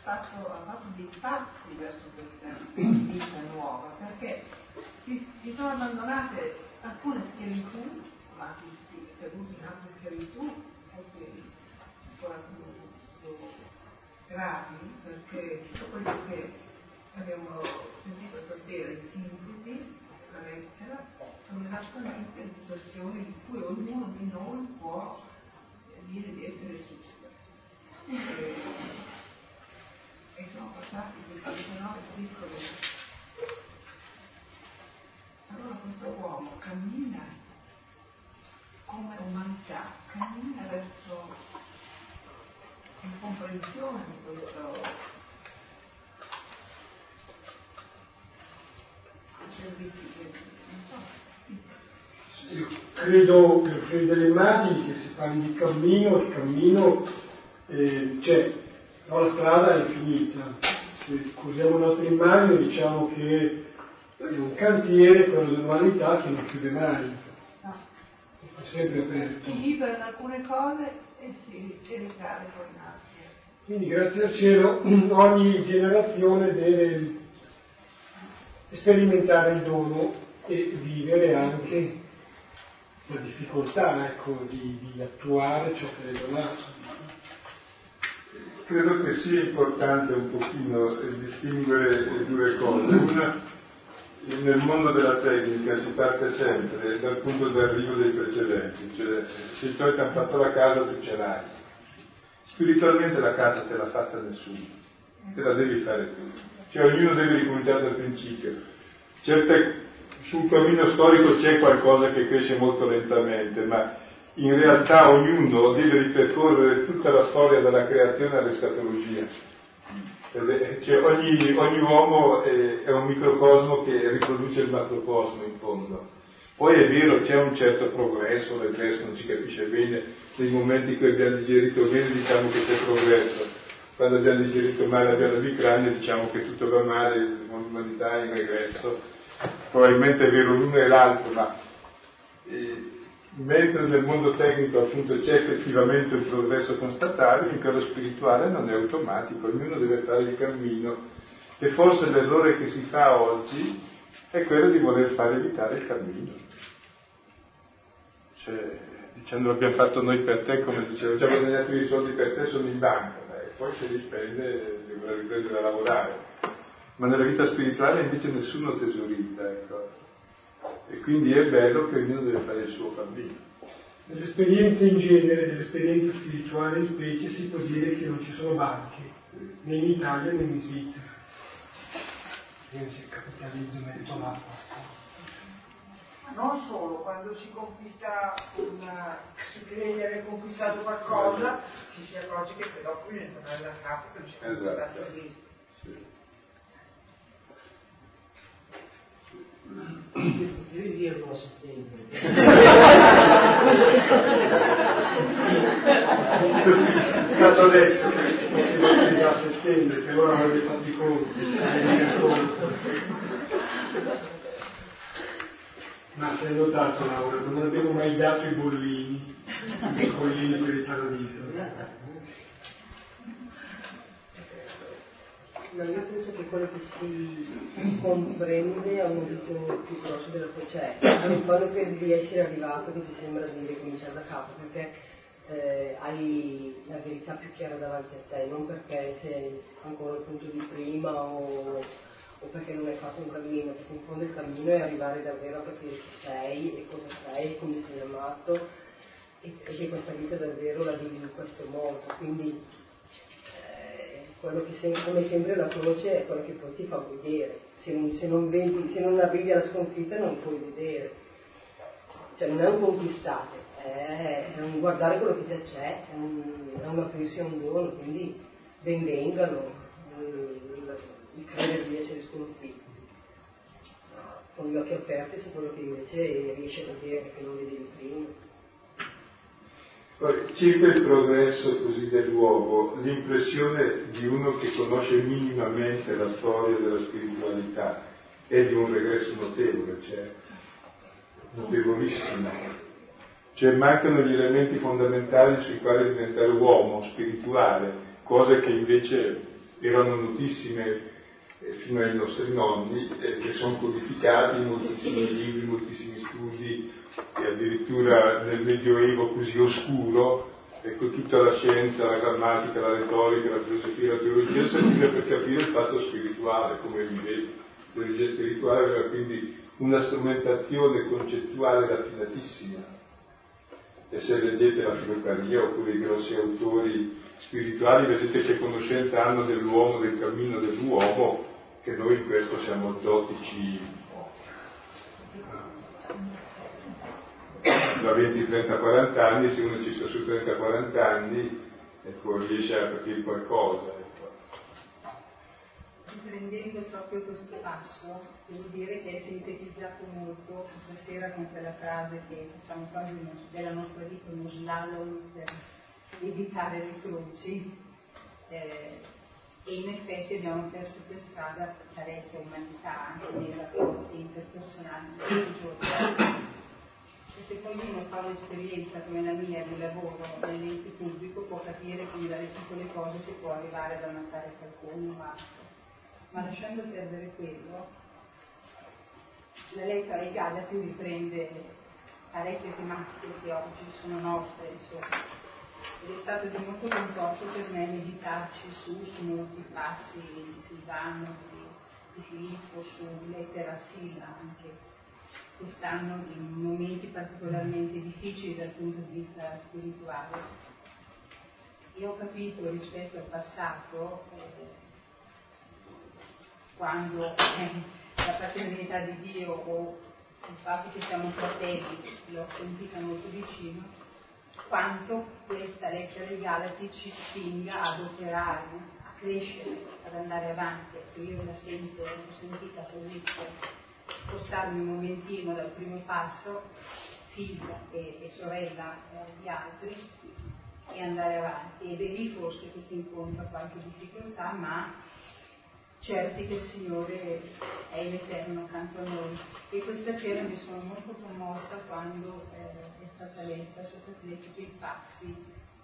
ha fatto dei passi verso questa vita nuova, perché si, si sono abbandonate alcune schiavitù, ma si, si è caduti in altre schiavitù, forse ancora più, più gravi, perché tutto quello che abbiamo sentito stasera in sintesi, la lettera, sono esattamente le situazioni di cui ognuno di noi può dire di essere successa. E, e sono passati questi 19 piccoli. Allora questo uomo cammina come umanità, cammina verso la comprensione di questo servizio, io credo, offrire delle immagini, che si parli di cammino, il cammino eh, c'è, però la strada è finita. Se usiamo un'altra immagine diciamo che è un cantiere, quello dell'umanità, che non chiude mai, è sempre aperto. Si libera da alcune cose e si ricade con altre. Quindi grazie al cielo ogni generazione deve sperimentare il dono e vivere anche la difficoltà ecco, di, di, attuare ciò che è donato. Credo che sia importante un pochino distinguere due cose. Una, nel mondo della tecnica si parte sempre dal punto d'arrivo dei precedenti, cioè se i tuoi ti hanno fatto la casa tu ce l'hai. Spiritualmente la casa te l'ha fatta nessuno, te la devi fare tu. Cioè ognuno deve ricominciare dal principio. Certe sul cammino storico c'è qualcosa che cresce molto lentamente, ma in realtà ognuno deve ripercorrere tutta la storia dalla creazione all'escatologia. Cioè ogni, ogni, uomo è, è, un microcosmo che riproduce il macrocosmo in fondo. Poi è vero, c'è un certo progresso, nel resto non si capisce bene, nei momenti in cui abbiamo digerito bene diciamo che c'è progresso, quando abbiamo digerito male abbiamo cranio diciamo che tutto va male, l'umanità è in regresso probabilmente è vero l'uno e l'altro, ma eh, mentre nel mondo tecnico appunto c'è effettivamente un progresso constatato, in quello spirituale non è automatico, ognuno deve fare il cammino e forse l'errore che si fa oggi è quello di voler fare evitare il cammino. Cioè, dicendo l'abbiamo fatto noi per te, come dicevo, già guadagnato i soldi per te sono in banca, beh, poi se li spende dovrà riprendere a lavorare ma nella vita spirituale invece nessuno tesorizza, ecco. E quindi è bello che ognuno deve fare il suo cammino. Nell'esperienza in genere, nell'esperienza spirituale in specie, si può dire che non ci sono banche, né in Italia né in Svizzera. Quindi c'è il capitalismo detto là. Non solo, quando si conquista una, si crede di aver conquistato qualcosa, ci si accorge che poi dopo viene tornare da capo per si è conquistato esatto. lì. Sì. Potevi dirlo a settembre. È stato detto che a settembre, che allora avete fatto i conti, Ma se hai notato Laura, non abbiamo mai dato i bollini, i bollini per il paradiso. Ma io penso che quello che si comprende ha un uso più grosso della cioè quando credi di essere arrivato che ti sembra di ricominciare da capo, perché eh, hai la verità più chiara davanti a te, non perché sei ancora al punto di prima o, o perché non hai fatto un cammino, perché in fondo il cammino è arrivare davvero a capire chi sei e cosa sei, come sei amato e, e che questa vita davvero la vivi in questo modo. Quindi quello che sempre, come sempre la croce è quello che poi ti fa vedere, se non, se non, vedi, se non arrivi alla sconfitta non puoi vedere, cioè non è un conquistare, è, è un guardare quello che già c'è, è un, è un aprirsi un dono, quindi benvengano il credere di essere sconfitti. Con gli occhi aperti su quello che invece riesci a vedere, che non vedevi prima. Circa il progresso così dell'uomo, l'impressione di uno che conosce minimamente la storia della spiritualità è di un regresso notevole, cioè notevolissimo. Cioè mancano gli elementi fondamentali sui quali diventare uomo spirituale, cose che invece erano notissime fino ai nostri nonni e che sono codificati in moltissimi libri, moltissimi studi e addirittura nel Medioevo così oscuro, ecco tutta la scienza, la grammatica, la retorica, la filosofia, la teologia serviva per capire il fatto spirituale, come vivete. La teologia spirituale aveva quindi una strumentazione concettuale raffinatissima. E se leggete la filocaria oppure i grossi autori spirituali, vedete che conoscenza hanno dell'uomo, del cammino dell'uomo, che noi in questo siamo zotici da 20, 30, 40 anni, se uno ci sta su 30, 40 anni, ecco, riesce a capire qualcosa. Riprendendo proprio questo passo, devo dire che è sintetizzato molto questa sera con quella frase che facciamo quasi della nostra vita uno slalom per evitare le croci. Eh, e in effetti abbiamo perso per strada parecchia umanità anche nei rapporti interpersonali di giorno e se poi uno fa un'esperienza come la mia di lavoro nell'ente pubblico può capire come dalle piccole cose si può arrivare ad ammazzare qualcuno, ma, ma lasciando perdere quello, la lettera ai Galati riprende parecchie tematiche che oggi sono nostre, insomma. È stato di molto conforto per me meditarci su, su molti passi di Silvano, di, di Filippo, su lettera Sila anche che stanno in momenti particolarmente difficili dal punto di vista spirituale. Io ho capito rispetto al passato, eh, quando eh, la paternità di Dio o il fatto che siamo fratelli l'ho sentita molto vicino, quanto questa lettera di Galati ci spinga ad operare, a crescere, ad andare avanti. Io la sento, l'ho sentita così. Spostarmi un momentino dal primo passo, figlia e, e sorella eh, di altri, e andare avanti. Ed è lì forse che si incontra qualche difficoltà, ma certi che il Signore è in eterno accanto a noi. E questa sera mi sono molto commossa quando eh, è stata letta, sono stati letti i passi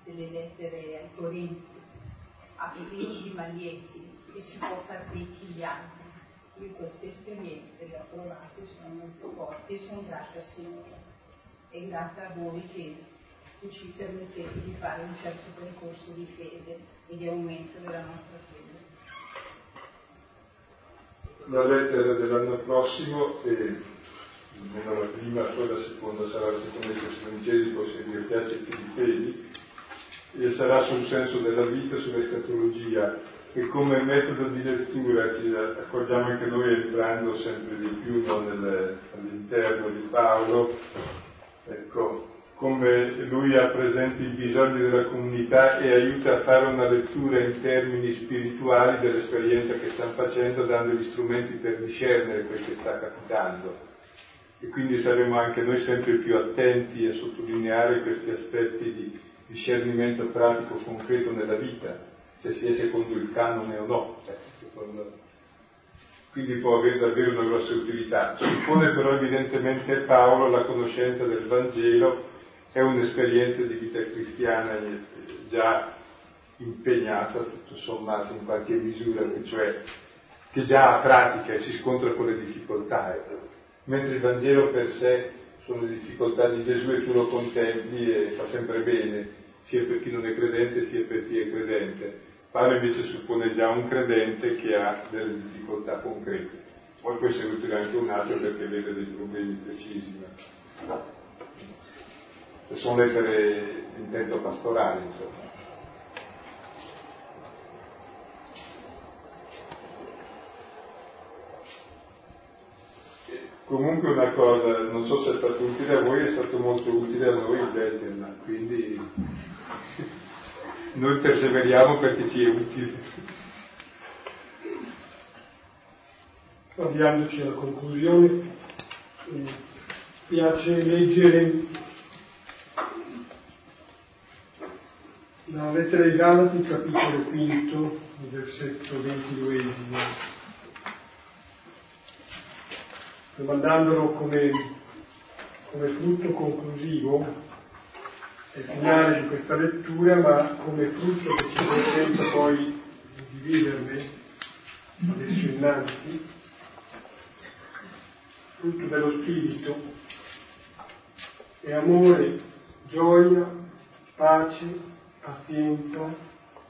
delle lettere ai Corinti, a Filippi, Maglietti, e si può far ricchi gli altri io queste esperienze le ho provate, sono molto forti e sono grata al Signore e grata a voi che, che ci permettete di fare un certo percorso di fede e di aumento della nostra fede. La lettera dell'anno prossimo, e almeno la prima, poi la seconda sarà la seconda di Tessalonicesi, poi seguire piace più di fedi, e sarà sul senso della vita, sull'escatologia e come metodo di lettura ci accorgiamo anche noi entrando sempre di più no, nel, all'interno di Paolo, ecco, come lui ha presente i bisogni della comunità e aiuta a fare una lettura in termini spirituali dell'esperienza che stanno facendo, dando gli strumenti per discernere quel che sta capitando. E quindi saremo anche noi sempre più attenti a sottolineare questi aspetti di discernimento pratico concreto nella vita se si è secondo il canone o no. Cioè, quindi può avere davvero una grossa utilità. Suppone però evidentemente Paolo la conoscenza del Vangelo è un'esperienza di vita cristiana già impegnata, tutto sommato, in qualche misura, cioè che già ha pratica e si scontra con le difficoltà. Ecco. Mentre il Vangelo per sé sono le difficoltà di Gesù e tu lo contempli e fa sempre bene, sia per chi non è credente sia per chi è credente. Paolo invece suppone già un credente che ha delle difficoltà concrete. Poi può essere utile anche un altro perché vede dei problemi precisi. Sono lettere di intento pastorale, insomma. Comunque una cosa, non so se è stato utile a voi, è stato molto utile a noi leggerla, quindi noi perseveriamo perché ci è utile. Avviandoci alla conclusione, mi piace leggere la lettera ai Galati, capitolo quinto, versetto ventiduesimo. domandandolo come, come frutto conclusivo e finale di questa lettura, ma come frutto che ci consenta poi di viverne adesso innanzi, frutto dello Spirito, è amore, gioia, pace, pazienza,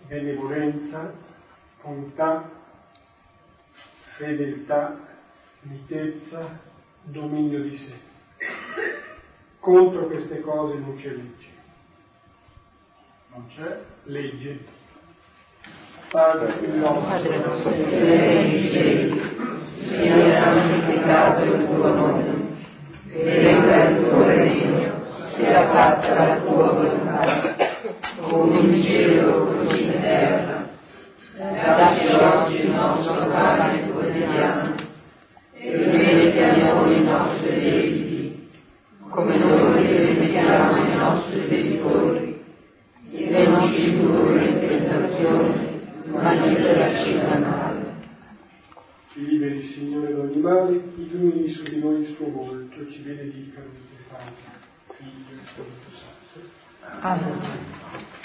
benevolenza, bontà, fedeltà, mitezza, dominio di sé. Contro queste cose non c'è legge. Non c'è legge. Padre nostro sei sia santificato il tuo nome, venga il tuo regno, sia fatta la tua volontà, come in cielo così in terra. Dacci oggi il nostro pane quotidiano e rimetti a noi i nostri debiti, come noi rimettiamo ai nostri debitori, e non ci indurre in tentazione, ma liberaci dal male. Ci liberi, Signore, da ogni male, illumini su di noi il suo volto, ci benedica Padre, Figlio e Spirito Santo. Amen.